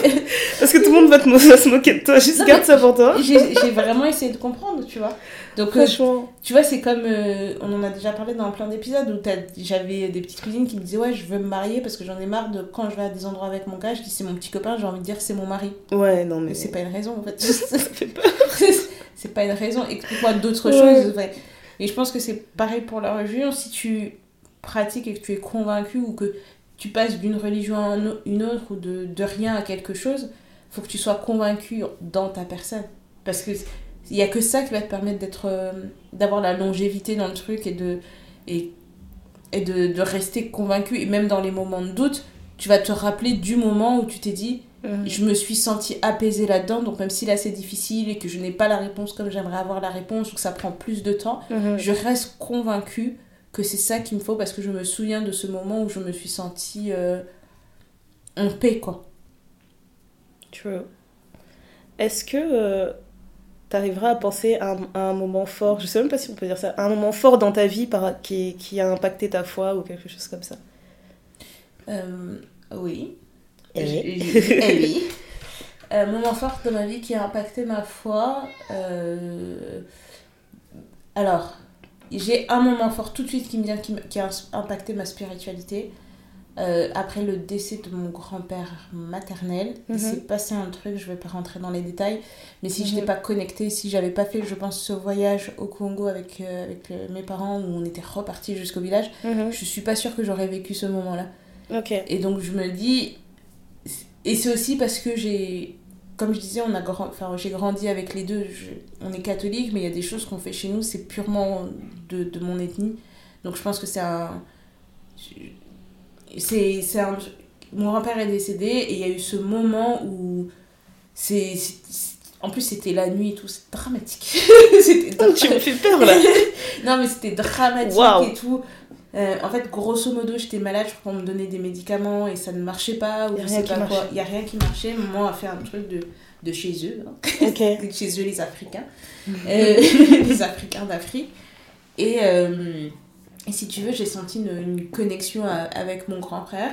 Speaker 1: Parce que tout le monde va, te mo- va se moquer de toi, juste
Speaker 2: Non,
Speaker 1: garde ça pour toi.
Speaker 2: J'ai vraiment essayé de comprendre, tu vois. Donc, euh,
Speaker 1: Franchement.
Speaker 2: tu vois, c'est comme. euh, on en a déjà parlé dans plein d'épisodes où t'as- j'avais des petites cousines qui me disaient, ouais, je veux me marier parce que j'en ai marre de quand je vais à des endroits avec mon gars, je dis, c'est mon petit copain, j'ai envie de dire, c'est mon mari.
Speaker 1: Ouais, non mais.
Speaker 2: C'est pas une raison en fait.
Speaker 1: Ça fait peur.
Speaker 2: c'est pas une raison. Explique-moi d'autres
Speaker 1: Ouais.
Speaker 2: choses. Et je pense que c'est pareil pour la religion. Si tu pratiques et que tu es convaincu ou que tu passes d'une religion à une autre ou de, de rien à quelque chose, faut que tu sois convaincu dans ta personne. Parce que il y a que ça qui va te permettre d'être euh, d'avoir la longévité dans le truc et de et, et de, de rester convaincu et même dans les moments de doute tu vas te rappeler du moment où tu t'es dit
Speaker 1: Mhm.
Speaker 2: je me suis sentie apaisée là-dedans, donc même si là c'est difficile et que je n'ai pas la réponse comme j'aimerais avoir la réponse ou que ça prend plus de temps,
Speaker 1: Mhm.
Speaker 2: je reste convaincue que c'est ça qu'il me faut parce que je me souviens de ce moment où je me suis sentie euh, en paix, quoi.
Speaker 1: True. Est-ce que tu arriveras à penser à un, à un moment fort, je sais même pas si on peut dire ça, à un moment fort dans ta vie par, qui, qui a impacté ta foi ou quelque chose comme ça
Speaker 2: Euh, oui.
Speaker 1: Eh oui.
Speaker 2: J- eh oui. Euh, moment fort de ma vie qui a impacté ma foi. euh, Alors, j'ai un moment fort tout de suite qui me vient, qui a impacté ma spiritualité. Euh, après le décès de mon grand-père maternel, il
Speaker 1: Mhm.
Speaker 2: s'est passé un truc, je vais pas rentrer dans les détails, mais si je
Speaker 1: Mhm.
Speaker 2: n'étais pas connectée, si j'avais pas fait, je pense, ce voyage au Congo avec, euh, avec euh, mes parents où on était repartis jusqu'au village,
Speaker 1: Mhm.
Speaker 2: je suis pas sûre que j'aurais vécu ce moment-là.
Speaker 1: Ok.
Speaker 2: Et donc je me dis, et c'est aussi parce que j'ai, comme je disais, on a grand, enfin j'ai grandi avec les deux. Je- on est catholique, mais il y a des choses qu'on fait chez nous, c'est purement de, de mon ethnie. Donc je pense que c'est un, c'est un, mon grand-père est décédé et il y a eu ce moment où c'est, en plus c'était la nuit et tout, c'est dramatique. c'était
Speaker 1: Tu me fais peur là
Speaker 2: non mais c'était dramatique et tout. Euh, en fait, grosso modo, j'étais malade, je crois qu'on me donnait des médicaments et ça ne marchait pas, ou je sais pas quoi. Il n'y a rien qui marchait. Maman a fait un truc de, de chez eux, hein. De chez eux, les Africains. Euh, les Africains d'Afrique. Et, euh, et si tu veux, j'ai senti une, une connexion à- avec mon grand frère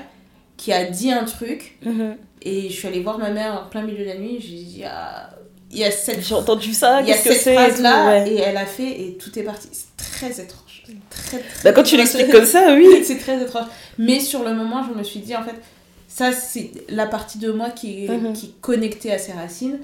Speaker 2: qui a dit un truc
Speaker 1: Mhm.
Speaker 2: et je suis allée voir ma mère en plein milieu de la nuit. J'ai dit, ah, il y a cette,
Speaker 1: J'ai entendu ça,
Speaker 2: il y a
Speaker 1: que
Speaker 2: phrase-là
Speaker 1: ouais.
Speaker 2: et elle a fait et tout est parti. C'est très étrange. Très, très
Speaker 1: Bah, quand tu
Speaker 2: étrange.
Speaker 1: l'expliques comme ça, oui.
Speaker 2: c'est très étrange. Mais sur le moment, je me suis dit, en fait, ça, c'est la partie de moi qui est,
Speaker 1: Mhm.
Speaker 2: qui est connectée à ses racines.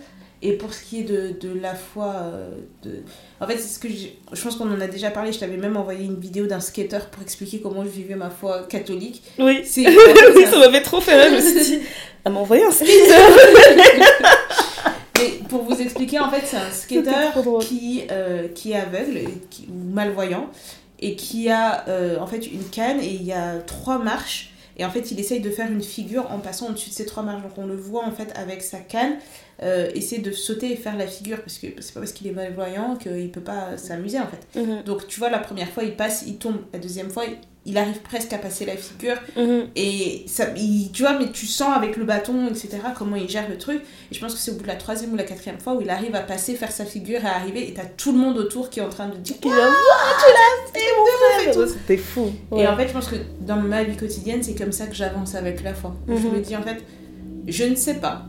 Speaker 2: Et pour ce qui est de, de la foi, euh, de... en fait, c'est ce que j'ai- je pense qu'on en a déjà parlé. Je t'avais même envoyé une vidéo d'un skater pour expliquer comment je vivais ma foi catholique.
Speaker 1: Oui.
Speaker 2: C'est
Speaker 1: oui, ça m'avait trop fait rire. Je me suis dit, elle m'a envoyé un skater.
Speaker 2: Mais pour vous expliquer, en fait, c'est un skater qui, euh, qui est aveugle qui- ou malvoyant et qui a euh, en fait une canne et il y a trois marches. Et en fait, il essaye de faire une figure en passant au-dessus de ces trois marches. Donc, on le voit en fait avec sa canne euh, essayer de sauter et faire la figure parce que c'est pas parce qu'il est malvoyant qu'il peut pas s'amuser en fait.
Speaker 1: Mhm,
Speaker 2: Donc, tu vois, la première fois, il passe, il tombe. La deuxième fois, il- il arrive presque à passer la figure.
Speaker 1: mhm.
Speaker 2: Et ça, il- tu vois, mais tu sens avec le bâton, etc., comment il gère le truc. Et je pense que c'est au bout de la troisième ou la quatrième fois où il arrive à passer, faire sa figure et arriver. Et t'as tout le monde autour qui est en train de dire.
Speaker 1: Il a tu l'as fait, mon frère.
Speaker 2: tout.
Speaker 1: C'était fou.
Speaker 2: Et en fait, je pense que dans ma vie quotidienne, c'est comme ça que j'avance avec la foi. Je
Speaker 1: Mhm.
Speaker 2: me dis, en fait, je ne sais pas.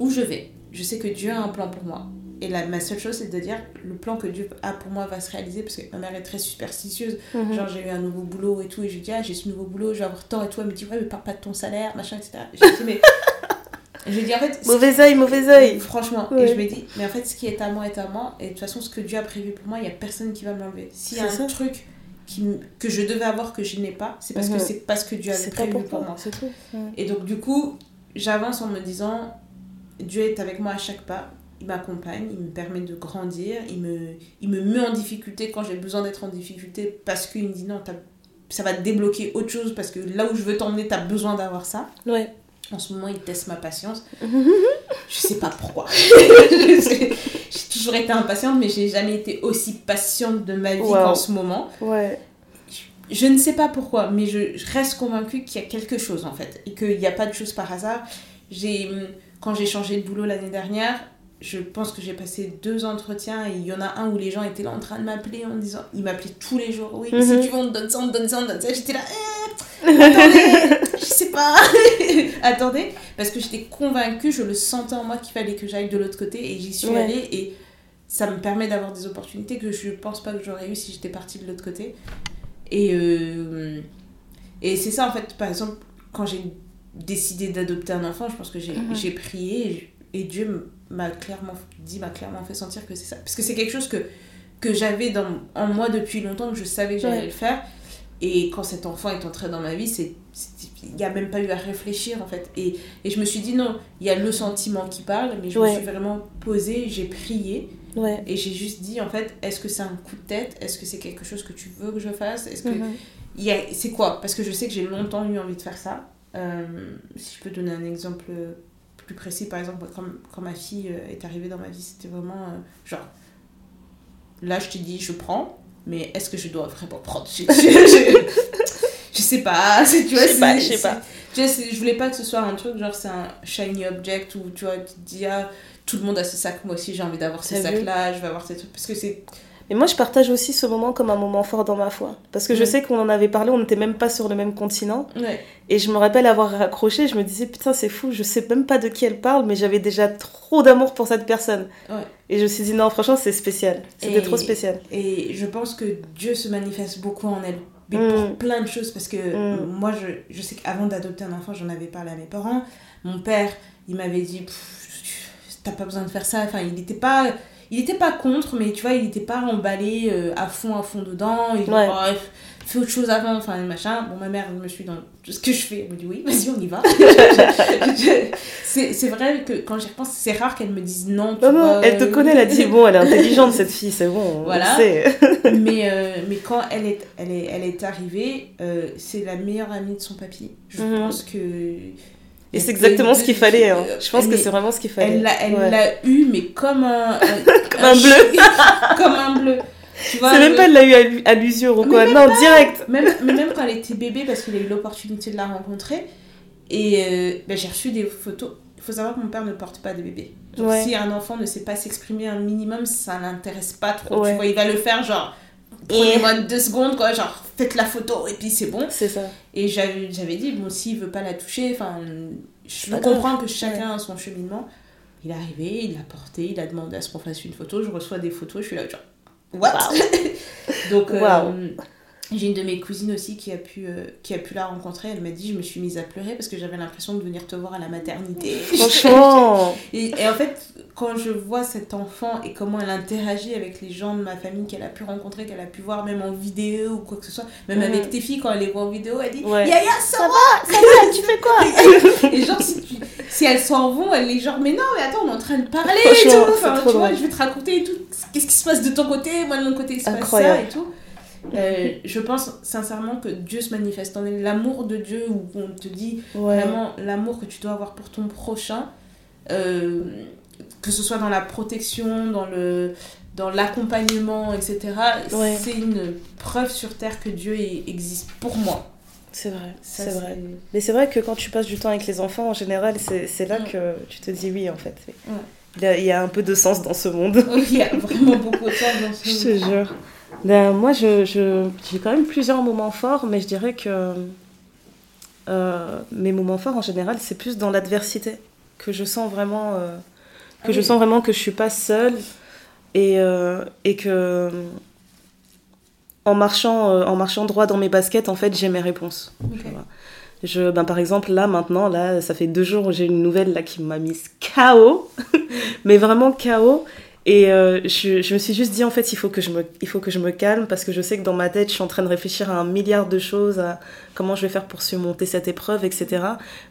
Speaker 2: Où je vais. Je sais que Dieu a un plan pour moi. Et la, ma seule chose, c'est de dire le plan que Dieu a pour moi va se réaliser parce que ma mère est très superstitieuse.
Speaker 1: Mhm.
Speaker 2: Genre, j'ai eu un nouveau boulot et tout, et je lui dis, ah, j'ai ce nouveau boulot, je vais avoir tant et tout. Elle me dit, ouais, mais parle pas de ton salaire, machin, etc. J'ai dit, mais. je lui dis, en fait.
Speaker 1: Mauvais œil, mauvais œil.
Speaker 2: Franchement,
Speaker 1: Ouais.
Speaker 2: et je me dis, mais en fait, ce qui est à moi est à moi, et de toute façon, ce que Dieu a prévu pour moi, il n'y a personne qui va me l'enlever. S'il y a un truc qui, que je devais avoir que je n'ai pas, c'est parce
Speaker 1: Mhm.
Speaker 2: que c'est parce que Dieu avait prévu
Speaker 1: pour
Speaker 2: pour moi.
Speaker 1: tout. Ouais.
Speaker 2: Et donc, du coup, j'avance en me disant, Dieu est avec moi à chaque pas, il m'accompagne, il me permet de grandir, il me, il me met en difficulté quand j'ai besoin d'être en difficulté, parce qu'il me dit, non, t'as- ça va te débloquer autre chose, parce que là où je veux t'emmener, tu as besoin d'avoir ça.
Speaker 1: Ouais.
Speaker 2: En ce moment, il teste ma patience. je sais pas pourquoi. J'ai toujours été impatiente, mais j'ai jamais été aussi patiente de ma vie
Speaker 1: Wow.
Speaker 2: qu'en ce moment.
Speaker 1: Ouais.
Speaker 2: Je ne sais pas pourquoi, mais je je reste convaincue qu'il y a quelque chose en fait, et qu'il n'y a pas de choses par hasard. J'ai, quand j'ai changé de boulot l'année dernière, je pense que j'ai passé deux entretiens et il y en a un où les gens étaient là en train de m'appeler en disant, ils m'appelaient tous les jours, oui,
Speaker 1: Mhm.
Speaker 2: si tu veux on te donne ça, on te donne ça, on te donne ça. J'étais là, Eh, attendez, je sais pas, attendez, parce que j'étais convaincue, je le sentais en moi qu'il fallait que j'aille de l'autre côté et j'y suis
Speaker 1: Ouais.
Speaker 2: allée et ça me permet d'avoir des opportunités que je pense pas que j'aurais eu si j'étais partie de l'autre côté. Et, euh, et c'est ça en fait, par exemple, quand j'ai décidé d'adopter un enfant, je pense que j'ai j'ai prié et, et Dieu m'a clairement dit, m'a clairement fait sentir que c'est ça. Parce que c'est quelque chose que, que j'avais en moi depuis longtemps, que je savais que j'allais
Speaker 1: Ouais.
Speaker 2: le faire. Et quand cet enfant est entré dans ma vie, c'est il n'y a même pas eu à réfléchir en fait. Et, et je me suis dit non, il y a le sentiment qui parle, mais je
Speaker 1: Ouais.
Speaker 2: me suis vraiment posée, j'ai prié.
Speaker 1: Ouais.
Speaker 2: Et j'ai juste dit, en fait, est-ce que c'est un coup de tête? Est-ce que c'est quelque chose que tu veux que je fasse? Est-ce que
Speaker 1: Mhm.
Speaker 2: C'est quoi? Parce que je sais que j'ai longtemps eu envie de faire ça. Euh, si je peux donner un exemple plus précis, par exemple, quand, quand ma fille euh, est arrivée dans ma vie, c'était vraiment euh, genre... Là, je te dis, je prends, mais est-ce que je dois vraiment prendre je, je, je- je sais pas, tu vois,
Speaker 1: Je sais pas, je sais
Speaker 2: c'est-
Speaker 1: pas.
Speaker 2: tu vois, c'est- je voulais pas que ce soit un truc genre c'est un shiny object où tu vois, tu te dis ah, tout le monde a ce sac, moi aussi j'ai envie d'avoir ce
Speaker 1: T'as vu?
Speaker 2: sac-là, je vais avoir ces trucs. Parce que c'est.
Speaker 1: Mais moi, je partage aussi ce moment comme un moment fort dans ma foi. Parce que je
Speaker 2: Mm.
Speaker 1: sais qu'on en avait parlé, on n'était même pas sur le même continent.
Speaker 2: Ouais.
Speaker 1: Et je me rappelle avoir raccroché, je me disais, putain, c'est fou, je sais même pas de qui elle parle, mais j'avais déjà trop d'amour pour cette personne.
Speaker 2: Ouais.
Speaker 1: Et je me suis dit, non, franchement, c'est spécial. C'était
Speaker 2: Et-
Speaker 1: trop spécial.
Speaker 2: Et je pense que Dieu se manifeste beaucoup en elle. Mais
Speaker 1: Mm.
Speaker 2: pour plein de choses. Parce que
Speaker 1: Mm.
Speaker 2: moi, je, je sais qu'avant d'adopter un enfant, j'en avais parlé à mes parents. Mon père, il m'avait dit T'as pas besoin de faire ça. Enfin, il n'était pas. Il était pas contre, mais tu vois, il n'était pas emballé euh, à fond, à fond dedans. Il
Speaker 1: Ouais.
Speaker 2: Oh, fais autre chose avant, enfin, machin. Bon, ma mère, je me suis dans ce que je fais. Elle me dit, oui, vas-y, on y va. c'est vrai que quand j'y repense, c'est rare qu'elle me dise non. tu
Speaker 1: Non, non,
Speaker 2: vois.
Speaker 1: elle te connaît, elle a dit, bon, elle est intelligente, cette fille, c'est bon, on
Speaker 2: Voilà. mais, euh, mais quand elle est, elle est, elle est arrivée, euh, c'est la meilleure amie de son papy. Je
Speaker 1: Mhm.
Speaker 2: pense que.
Speaker 1: Et c'est exactement ce qu'il fallait. hein. Je pense que c'est vraiment ce qu'il fallait.
Speaker 2: Elle l'a elle
Speaker 1: Ouais.
Speaker 2: l'a eu, mais comme un.
Speaker 1: Comme un bleu.
Speaker 2: comme un bleu.
Speaker 1: C'est même pas de la eu à l'usure ou quoi. Non, direct.
Speaker 2: Même, même quand elle était bébé, parce qu'il a eu l'opportunité de la rencontrer. Et euh, ben, j'ai reçu des photos. Il faut savoir que mon père ne porte pas de bébé. Donc si un enfant ne sait pas s'exprimer un minimum, ça l'intéresse pas trop. Tu vois, il va le faire genre. Prenez-moi deux secondes, quoi, genre, faites la photo et puis c'est bon.
Speaker 1: C'est ça.
Speaker 2: Et j'avais dit, bon, s'il veut pas la toucher, enfin, je comprends que chacun a son cheminement. Il est arrivé, il l'a porté, il a demandé à ce qu'on fasse une photo. Je reçois des photos, je suis là, genre, what? Donc, euh, j'ai une de mes cousines aussi qui a, pu, euh, qui a pu la rencontrer. Elle m'a dit Je me suis mise à pleurer parce que j'avais l'impression de venir te voir à la maternité. Franchement et, en fait, quand je vois cet enfant et comment elle interagit avec les gens de ma famille qu'elle a pu rencontrer, qu'elle a pu voir même en vidéo ou quoi que ce soit, même avec tes filles, quand elle les voit en vidéo, elle dit Yaya, ça, ça va, Ça va, tu fais quoi? Et genre, si, si elles s'en vont, elle est genre Mais non, mais attends, on est en train de parler et tout. Enfin, tu vois, je vais te raconter tout. Qu'est-ce qui se passe de ton côté? Moi, de mon côté, il se passe ça et tout. Euh, je pense sincèrement que Dieu se manifeste. l'amour de Dieu où on te dit vraiment l'amour que tu dois avoir pour ton prochain, euh, que ce soit dans la protection, dans le dans l'accompagnement, etc. C'est une preuve sur terre que Dieu existe pour moi.
Speaker 1: C'est vrai, c'est vrai. Mais c'est vrai que quand tu passes du temps avec les enfants, en général, c'est là que tu te dis oui, en fait. Il, y a, il, y a, un peu de sens dans ce monde.
Speaker 2: il y a vraiment beaucoup de sens dans ce
Speaker 1: monde. Je te jure. Ben, moi, je, je, j'ai quand même plusieurs moments forts, mais je dirais que euh, mes moments forts, en général, c'est plus dans l'adversité que je sens vraiment euh, que je ah sens vraiment que je suis pas seule et, euh, et que en marchant en marchant droit dans mes baskets, en fait, j'ai mes réponses. Je, ben, par exemple, là, maintenant, là, ça fait deux jours j'ai une nouvelle là, qui m'a mise KO, mais vraiment KO. Et euh, je, je, me suis juste dit, en fait, il faut, que je me, il faut que je me calme parce que je sais que dans ma tête, je suis en train de réfléchir à un milliard de choses, à comment je vais faire pour surmonter cette épreuve, etc.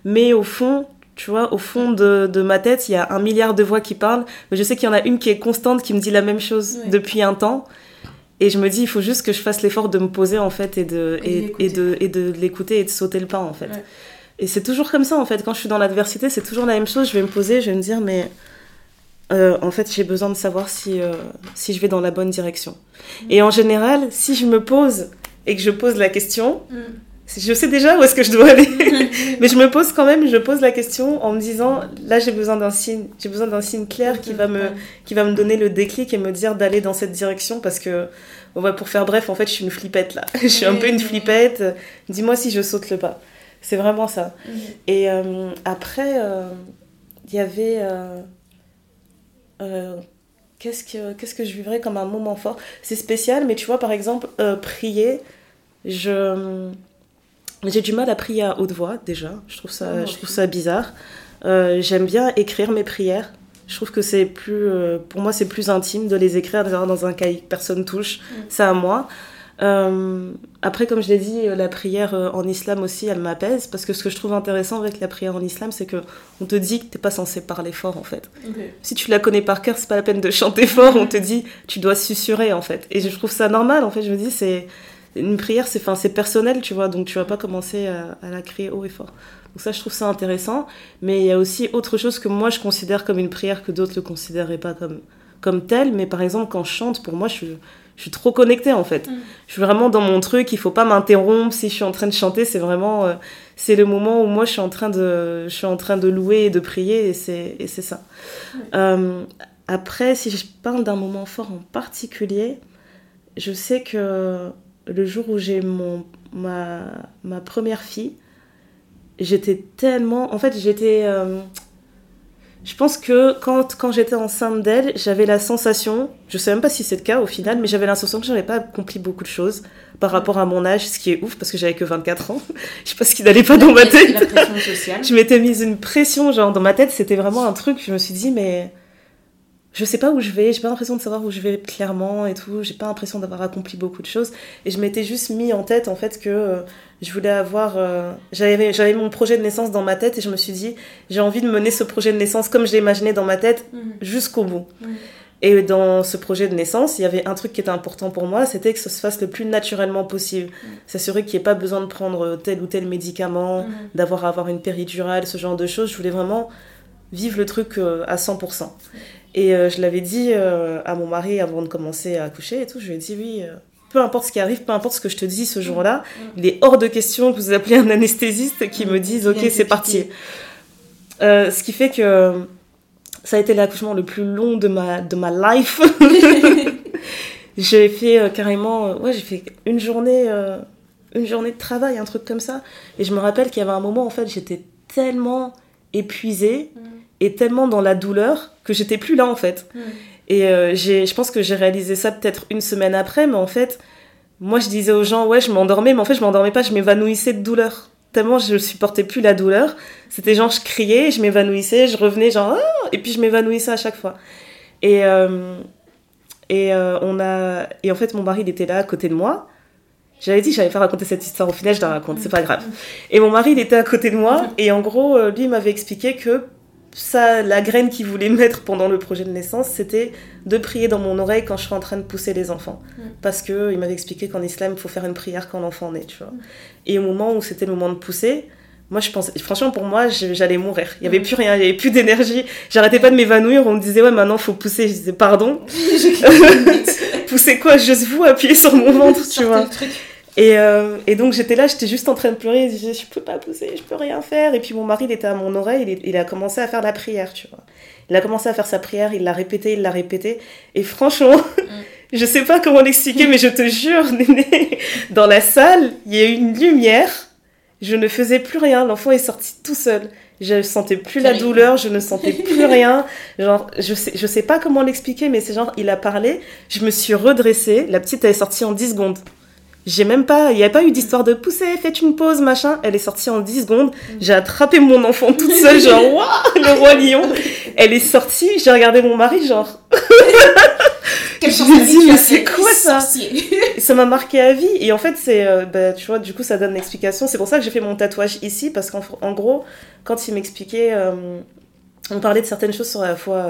Speaker 1: Mais au fond, tu vois, au fond de, de ma tête, il y a un milliard de voix qui parlent, mais je sais qu'il y en a une qui est constante, qui me dit la même chose depuis un temps. Et je me dis, il faut juste que je fasse l'effort de me poser, en fait, et de, et, et de, et de l'écouter et de sauter le pas, en fait. Et c'est toujours comme ça, en fait. Quand je suis dans l'adversité, c'est toujours la même chose. Je vais me poser, je vais me dire, mais euh, en fait, j'ai besoin de savoir si, euh, si je vais dans la bonne direction. Mm. Et en général, si je me pose et que je pose la question, mm. je sais déjà où est-ce que je dois aller. Mais je me pose quand même, je pose la question en me disant, là, j'ai besoin d'un signe, j'ai besoin d'un signe clair qui va, me, qui va me donner le déclic et me dire d'aller dans cette direction parce que, pour faire bref, en fait, je suis une flippette là. je suis un peu une flippette. Dis-moi si je saute le pas. C'est vraiment ça. Mm. Et euh, après, il y avait euh, qu'est-ce que qu'est-ce que je vivrais comme un moment fort? C'est spécial mais tu vois par exemple euh, prier je j'ai du mal à prier à haute voix déjà. Je trouve ça oh, je trouve ça bizarre. Euh, j'aime bien écrire mes prières. Je trouve que c'est plus pour moi c'est plus intime de les écrire dans un cahier que personne touche. Mm. c'est à moi euh, après, comme je l'ai dit, la prière euh, en islam aussi, elle m'apaise parce que ce que je trouve intéressant avec la prière en islam, c'est que on te dit que t'es pas censé parler fort en fait. Si tu la connais par cœur, c'est pas la peine de chanter fort. on te dit, tu dois susurrer en fait. Et je trouve ça normal en fait. Je me dis, c'est une prière, c'est enfin c'est personnel, tu vois. Donc tu vas pas commencer à, à, la crier haut et fort. Donc ça, je trouve ça intéressant. Mais il y a aussi autre chose que moi je considère comme une prière que d'autres le considéraient pas comme comme telle. Mais par exemple, quand je chante, pour moi, je suis je suis trop connectée en fait. Mm. Je suis vraiment dans mon truc, il faut pas m'interrompre si je suis en train de chanter, c'est vraiment euh, c'est le moment où moi je suis en train de je suis en train de louer et de prier et c'est et c'est ça. Euh, après si je parle d'un moment fort en particulier, je sais que le jour où j'ai mon ma ma première fille, j'étais tellement en fait j'étais euh, je pense que quand, quand j'étais enceinte d'elle, j'avais la sensation, je sais même pas si c'est le cas au final, mais j'avais l'impression que j'avais pas accompli beaucoup de choses par rapport à mon âge, ce qui est ouf parce que j'avais que 24 ans. je sais pas ce qui n'allait pas dans ma tête. La pression sociale? je m'étais mise une pression, genre dans ma tête, c'était vraiment un truc, je me suis dit, mais je sais pas où je vais, j'ai pas l'impression de savoir où je vais clairement et tout, j'ai pas l'impression d'avoir accompli beaucoup de choses. Et je m'étais juste mis en tête en fait que euh, je voulais avoir. Euh, j'avais, j'avais mon projet de naissance dans ma tête et je me suis dit, j'ai envie de mener ce projet de naissance comme je l'ai imaginé dans ma tête mhm. jusqu'au bout. Et dans ce projet de naissance, il y avait un truc qui était important pour moi, c'était que ça se fasse le plus naturellement possible. S'assurer qu'il n'y ait pas besoin de prendre tel ou tel médicament, mhm. d'avoir à avoir une péridurale, ce genre de choses. Je voulais vraiment vivre le truc euh, à 100%. Et euh, je l'avais dit euh, à mon mari avant de commencer à accoucher et tout. Je lui ai dit oui, euh, peu importe ce qui arrive, peu importe ce que je te dis ce jour-là, il est hors de question que vous appelez un anesthésiste qui me dise ok, c'est parti. Euh, ce qui fait que ça a été l'accouchement le plus long de ma, de ma life. j'ai fait euh, carrément, euh, ouais, j'ai fait une journée, une journée de travail, un truc comme ça. Et je me rappelle qu'il y avait un moment, en fait, j'étais tellement épuisée et tellement dans la douleur que j'étais plus là, en fait.
Speaker 2: Mm.
Speaker 1: Et euh, je pense que j'ai réalisé ça peut-être une semaine après, mais en fait, moi je disais aux gens, ouais, je m'endormais, mais en fait, je m'endormais pas, je m'évanouissais de douleur. Tellement je supportais plus la douleur. C'était genre, je criais, je m'évanouissais, je revenais, genre, ah et puis je m'évanouissais à chaque fois. Et, euh, et, euh, on a, et en fait, mon mari, il était là à côté de moi. J'avais dit, j'allais pas raconter cette histoire. Au final, je la raconte, c'est pas grave. Et mon mari, il était à côté de moi, et en gros, euh, lui, il m'avait expliqué que ça, la graine qu'il voulait mettre pendant le projet de naissance, c'était de prier dans mon oreille quand je suis en train de pousser les enfants.
Speaker 2: Mm.
Speaker 1: Parce que il m'avait expliqué qu'en islam, il faut faire une prière quand l'enfant naît, tu vois. Et au moment où c'était le moment de pousser, moi, je pensais, franchement, pour moi, j'allais mourir. Il y avait
Speaker 2: Mm.
Speaker 1: plus rien, il y avait plus d'énergie. J'arrêtais pas de m'évanouir. On me disait, ouais, maintenant, faut pousser. Je disais, pardon. Pousser quoi? Juste vous appuyer sur mon ventre, tu vois.
Speaker 2: le truc.
Speaker 1: Et, euh, et donc j'étais là, j'étais juste en train de pleurer, je disais je peux pas pousser, je peux rien faire. Et puis mon mari il était à mon oreille, il, est- il a commencé à faire la prière, tu vois. Il a commencé à faire sa prière, il l'a répété, il l'a répété. Et franchement, je sais pas comment l'expliquer, mais je te jure, Néné, dans la salle, il y a eu une lumière, je ne faisais plus rien, l'enfant est sorti tout seul. Je sentais plus la douleur, je ne sentais plus rien. Genre, je sais, je sais pas comment l'expliquer, mais c'est genre, il a parlé, je me suis redressée, la petite elle est sortie en 10 secondes. J'ai même pas, il n'y a pas eu d'histoire de pousser, faites une pause, machin. Elle est sortie en 10 secondes. J'ai attrapé mon enfant toute seule, genre, waouh, le roi lion. Elle est sortie, j'ai regardé mon mari, genre,
Speaker 2: Quelle
Speaker 1: Je me dis, mais c'est quoi ça ça m'a marqué à vie. Et en fait, c'est, euh, bah, tu vois, du coup, ça donne l'explication. C'est pour ça que j'ai fait mon tatouage ici, parce qu'en en gros, quand il m'expliquait, euh, on parlait de certaines choses sur la foi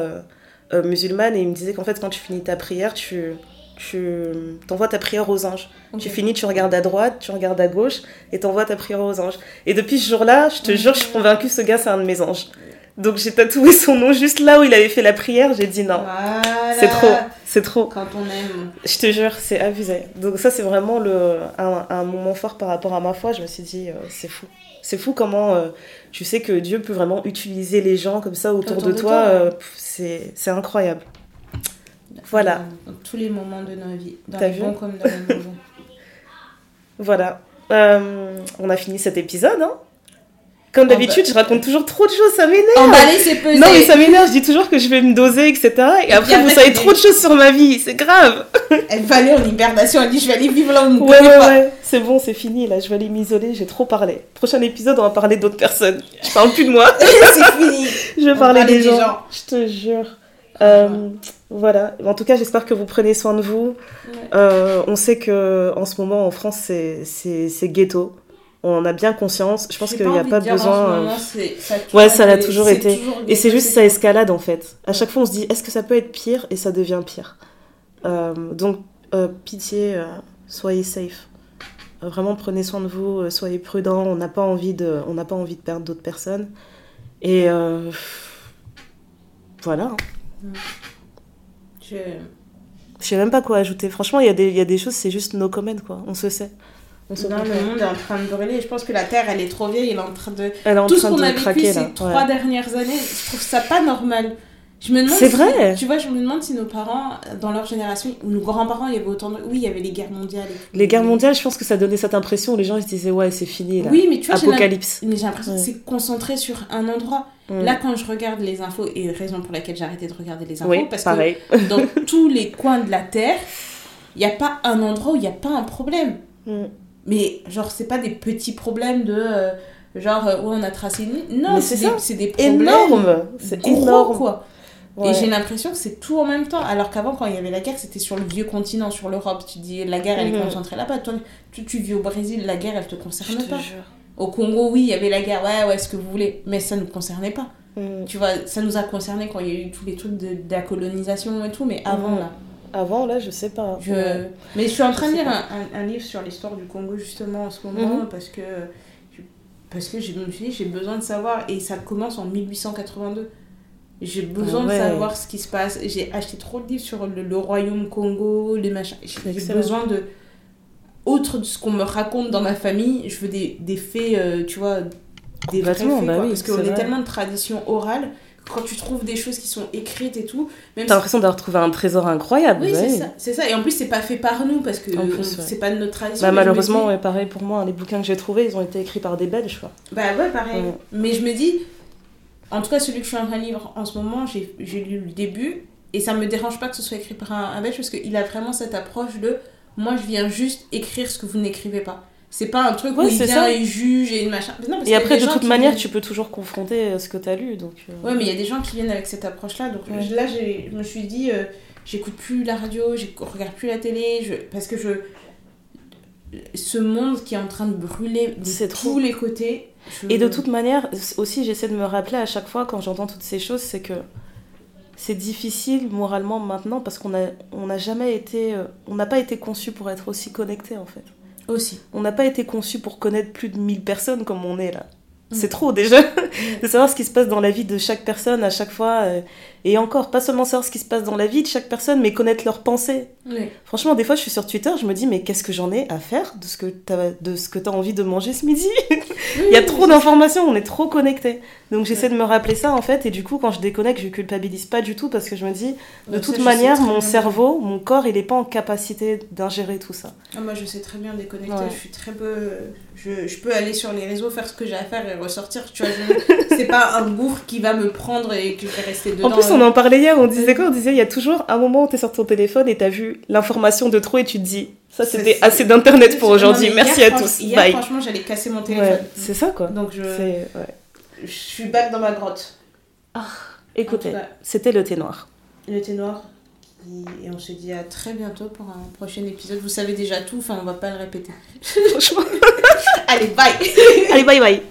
Speaker 1: euh, musulmane, et il me disait qu'en fait, quand tu finis ta prière, tu, tu t'envoies ta prière aux anges. Tu finis, tu regardes à droite, tu regardes à gauche, et t'envoies ta prière aux anges. Et depuis ce jour-là, je te jure, je suis convaincue, ce gars, c'est un de mes anges. Donc j'ai tatoué son nom juste là où il avait fait la prière. J'ai dit non,
Speaker 2: Voilà.
Speaker 1: c'est trop, c'est trop.
Speaker 2: Quand on aime.
Speaker 1: Je te jure, c'est abusé. Donc ça, c'est vraiment le, un, un moment fort par rapport à ma foi. Je me suis dit, euh, c'est fou. C'est fou comment euh, tu sais que Dieu peut vraiment utiliser les gens comme ça autour,
Speaker 2: Autour
Speaker 1: de,
Speaker 2: de
Speaker 1: toi.
Speaker 2: toi, ouais.
Speaker 1: euh, c'est incroyable. Voilà.
Speaker 2: Dans, dans tous les moments de nos vies. Dans
Speaker 1: T'as
Speaker 2: les
Speaker 1: vu
Speaker 2: bons comme dans les mauvais.
Speaker 1: Voilà. Euh, on a fini cet épisode. Hein. Comme
Speaker 2: Oh,
Speaker 1: d'habitude,
Speaker 2: bah.
Speaker 1: je raconte toujours trop de choses, ça m'énerve.
Speaker 2: Emballer, c'est peser.
Speaker 1: Non, mais ça m'énerve, je dis toujours que je vais me doser, etc. Et, après,
Speaker 2: après,
Speaker 1: vous savez trop de choses sur ma vie, c'est grave.
Speaker 2: Elle va aller en hibernation. Elle dit Je vais aller vivre là où on ne
Speaker 1: Ouais, ouais,
Speaker 2: pas.
Speaker 1: ouais, c'est bon, c'est fini, là, je vais aller m'isoler, j'ai trop parlé. Prochain épisode, on va parler d'autres personnes. Je parle plus de moi,
Speaker 2: c'est fini.
Speaker 1: je vais
Speaker 2: On
Speaker 1: parler des gens.
Speaker 2: gens.
Speaker 1: Je te jure. Euh, voilà, en tout cas, j'espère que vous prenez soin de vous. Euh, on sait que en ce moment, en France, c'est- ghetto. On en a bien conscience. Je pense qu'il n'y a pas
Speaker 2: de
Speaker 1: besoin. euh,
Speaker 2: moment, c'est- ça a toujours
Speaker 1: Ouais, ça l'a toujours été.
Speaker 2: toujours
Speaker 1: Et c'est juste, ça escalade en fait. À chaque fois, on se dit, est-ce que ça peut être pire? Et ça devient pire. Euh, donc, euh, pitié, soyez safe. Vraiment, prenez soin de vous, soyez prudents. On n'a pas envie de, on n'a pas envie de perdre d'autres personnes. Et voilà. hein.
Speaker 2: Je-
Speaker 1: Je sais même pas quoi ajouter. Franchement, il y, a des- il y a des choses, c'est juste no comment quoi. On se sait. On se
Speaker 2: Non,
Speaker 1: comprend.
Speaker 2: le monde est en train de brûler. Je pense que la Terre, elle est trop vieille. Elle est en train de.
Speaker 1: Elle est en
Speaker 2: Tout ce
Speaker 1: train
Speaker 2: qu'on
Speaker 1: de
Speaker 2: a vécu
Speaker 1: craquer
Speaker 2: ces trois
Speaker 1: Ouais.
Speaker 2: dernières années, je trouve ça pas normal. Je me demande
Speaker 1: C'est
Speaker 2: si-
Speaker 1: vrai.
Speaker 2: Tu vois, je me demande si nos parents, dans leur génération, ou nos grands-parents, il y avait autant de. Oui, il y avait les guerres mondiales. et.
Speaker 1: Les guerres mondiales, je pense que ça donnait cette impression où les gens ils se disaient ouais, c'est fini là.
Speaker 2: Oui, mais tu vois,
Speaker 1: Apocalypse.
Speaker 2: mais j'ai l'impression
Speaker 1: Ouais.
Speaker 2: que c'est concentré sur un endroit.
Speaker 1: Mm.
Speaker 2: Là, quand je regarde les infos, et raison pour laquelle j'ai arrêté de regarder les infos,
Speaker 1: oui,
Speaker 2: parce
Speaker 1: pareil.
Speaker 2: que dans tous les coins de la Terre, il n'y a pas un endroit où il n'y a pas un problème.
Speaker 1: Mm.
Speaker 2: Mais genre, c'est pas des petits problèmes de. euh, genre, euh, ouais, on a tracé une ligne. Non, c'est des, des problèmes.
Speaker 1: Énorme. C'est énorme.
Speaker 2: quoi.
Speaker 1: Ouais.
Speaker 2: Et j'ai l'impression que c'est tout en même temps. Alors qu'avant, quand il y avait la guerre, c'était sur le vieux continent, sur l'Europe. Tu dis, la guerre, elle est
Speaker 1: Mhm.
Speaker 2: concentrée là-bas. Toi, tu, tu vis au Brésil, la guerre, elle te concerne
Speaker 1: Je te
Speaker 2: pas.
Speaker 1: jure.
Speaker 2: Au Congo, oui, il y avait la guerre. Ouais, ouais, ce que vous voulez. Mais ça ne nous concernait pas.
Speaker 1: Mm.
Speaker 2: Tu vois, ça nous a concerné quand il y a eu tous les trucs de, de la colonisation et tout. Mais avant,
Speaker 1: Mhm.
Speaker 2: là.
Speaker 1: Avant, là, je sais pas.
Speaker 2: Je... Mais je suis en train de lire un, un- un livre sur l'histoire du Congo justement en ce moment
Speaker 1: Mhm.
Speaker 2: parce que parce que je me suis dit j'ai besoin de savoir et ça commence en 1882. J'ai besoin
Speaker 1: Ah ouais.
Speaker 2: de savoir ce qui se passe. J'ai acheté trop de livres sur le, le royaume Congo, les machins. J'ai besoin de. Autre de ce qu'on me raconte dans ma famille, je veux des, des faits, euh, tu vois, des vrais faits.
Speaker 1: Bah
Speaker 2: quoi.
Speaker 1: oui,
Speaker 2: parce qu'on est tellement de traditions orales que quand tu trouves des choses qui sont écrites et tout, même
Speaker 1: T'as l'impression d'avoir trouvé un trésor incroyable.
Speaker 2: oui,
Speaker 1: ouais.
Speaker 2: c'est ça, ça. Et en plus, c'est pas fait par nous parce que
Speaker 1: ouais.
Speaker 2: c'est pas de notre tradition.
Speaker 1: Bah, malheureusement,
Speaker 2: dis-
Speaker 1: ouais, pareil pour moi, les bouquins que j'ai trouvés, ils ont été écrits par des Belges, quoi.
Speaker 2: Bah ouais, pareil. Mais je me dis, en tout cas, celui que je suis en train de lire en ce moment, j'ai j'ai lu le début et ça me dérange pas que ce soit écrit par un, un belge parce qu'il a vraiment cette approche de moi, je viens juste écrire ce que vous n'écrivez pas. C'est pas un truc
Speaker 1: Ouais,
Speaker 2: où il vient,
Speaker 1: ça.
Speaker 2: il juge et une machin. Non, parce
Speaker 1: Et après, de toute manière,
Speaker 2: viennent-
Speaker 1: tu peux toujours confronter euh, ce que t'as lu, donc... euh,
Speaker 2: Ouais, mais il y a des gens qui viennent avec cette approche-là. Donc
Speaker 1: Ouais.
Speaker 2: là, je me suis dit, euh, j'écoute plus la radio, je regarde plus la télé, je, parce que je. Ce monde qui est en train de brûler de tous
Speaker 1: trop.
Speaker 2: les côtés. je-
Speaker 1: Et de toute manière, aussi, j'essaie de me rappeler à chaque fois quand j'entends toutes ces choses, c'est que c'est difficile moralement maintenant parce qu'on a, on n'a jamais été, euh, on n'a pas été conçu pour être aussi connecté en fait.
Speaker 2: Aussi.
Speaker 1: On n'a pas été conçu pour connaître plus de 1000 personnes comme on est là.
Speaker 2: Mm.
Speaker 1: C'est trop déjà de savoir ce qui se passe dans la vie de chaque personne à chaque fois. euh, et encore, pas seulement savoir ce qui se passe dans la vie de chaque personne, mais connaître leurs pensées.
Speaker 2: Oui.
Speaker 1: Franchement, des fois, je suis sur Twitter, je me dis, mais qu'est-ce que j'en ai à faire de ce que t'as, de ce que t'as envie de manger ce midi? Il y a trop d'informations, on est trop connectés. Donc j'essaie de me rappeler ça en fait, et du coup, quand je déconnecte, je culpabilise pas du tout parce que je me dis, de
Speaker 2: Donc
Speaker 1: toute
Speaker 2: ça,
Speaker 1: manière, mon cerveau, mon corps, il est pas en capacité d'ingérer tout ça.
Speaker 2: Ah, moi, je sais très bien déconnecter.
Speaker 1: Ouais.
Speaker 2: Je suis très peu. Je, je peux aller sur les réseaux, faire ce que j'ai à faire et ressortir. Tu vois, je- c'est pas un gouffre qui va me prendre et que je vais rester dedans.
Speaker 1: En plus, on en parlait hier, on disait quoi On disait, il y a toujours un moment où t'es sur ton téléphone et t'as vu l'information de trop et tu te dis, ça c'était assez d'internet pour aujourd'hui, merci
Speaker 2: hier,
Speaker 1: à tous,
Speaker 2: Hier,
Speaker 1: bye.
Speaker 2: franchement, j'allais casser mon téléphone.
Speaker 1: Ouais, c'est ça quoi.
Speaker 2: Donc, je,
Speaker 1: ouais.
Speaker 2: je suis back dans ma grotte.
Speaker 1: Écoutez,
Speaker 2: tout cas,
Speaker 1: c'était le thé noir.
Speaker 2: le thé noir. Et on se dit à très bientôt pour un prochain épisode. Vous savez déjà tout, enfin, on va pas le répéter.
Speaker 1: Franchement.
Speaker 2: Allez, bye
Speaker 1: Allez, bye bye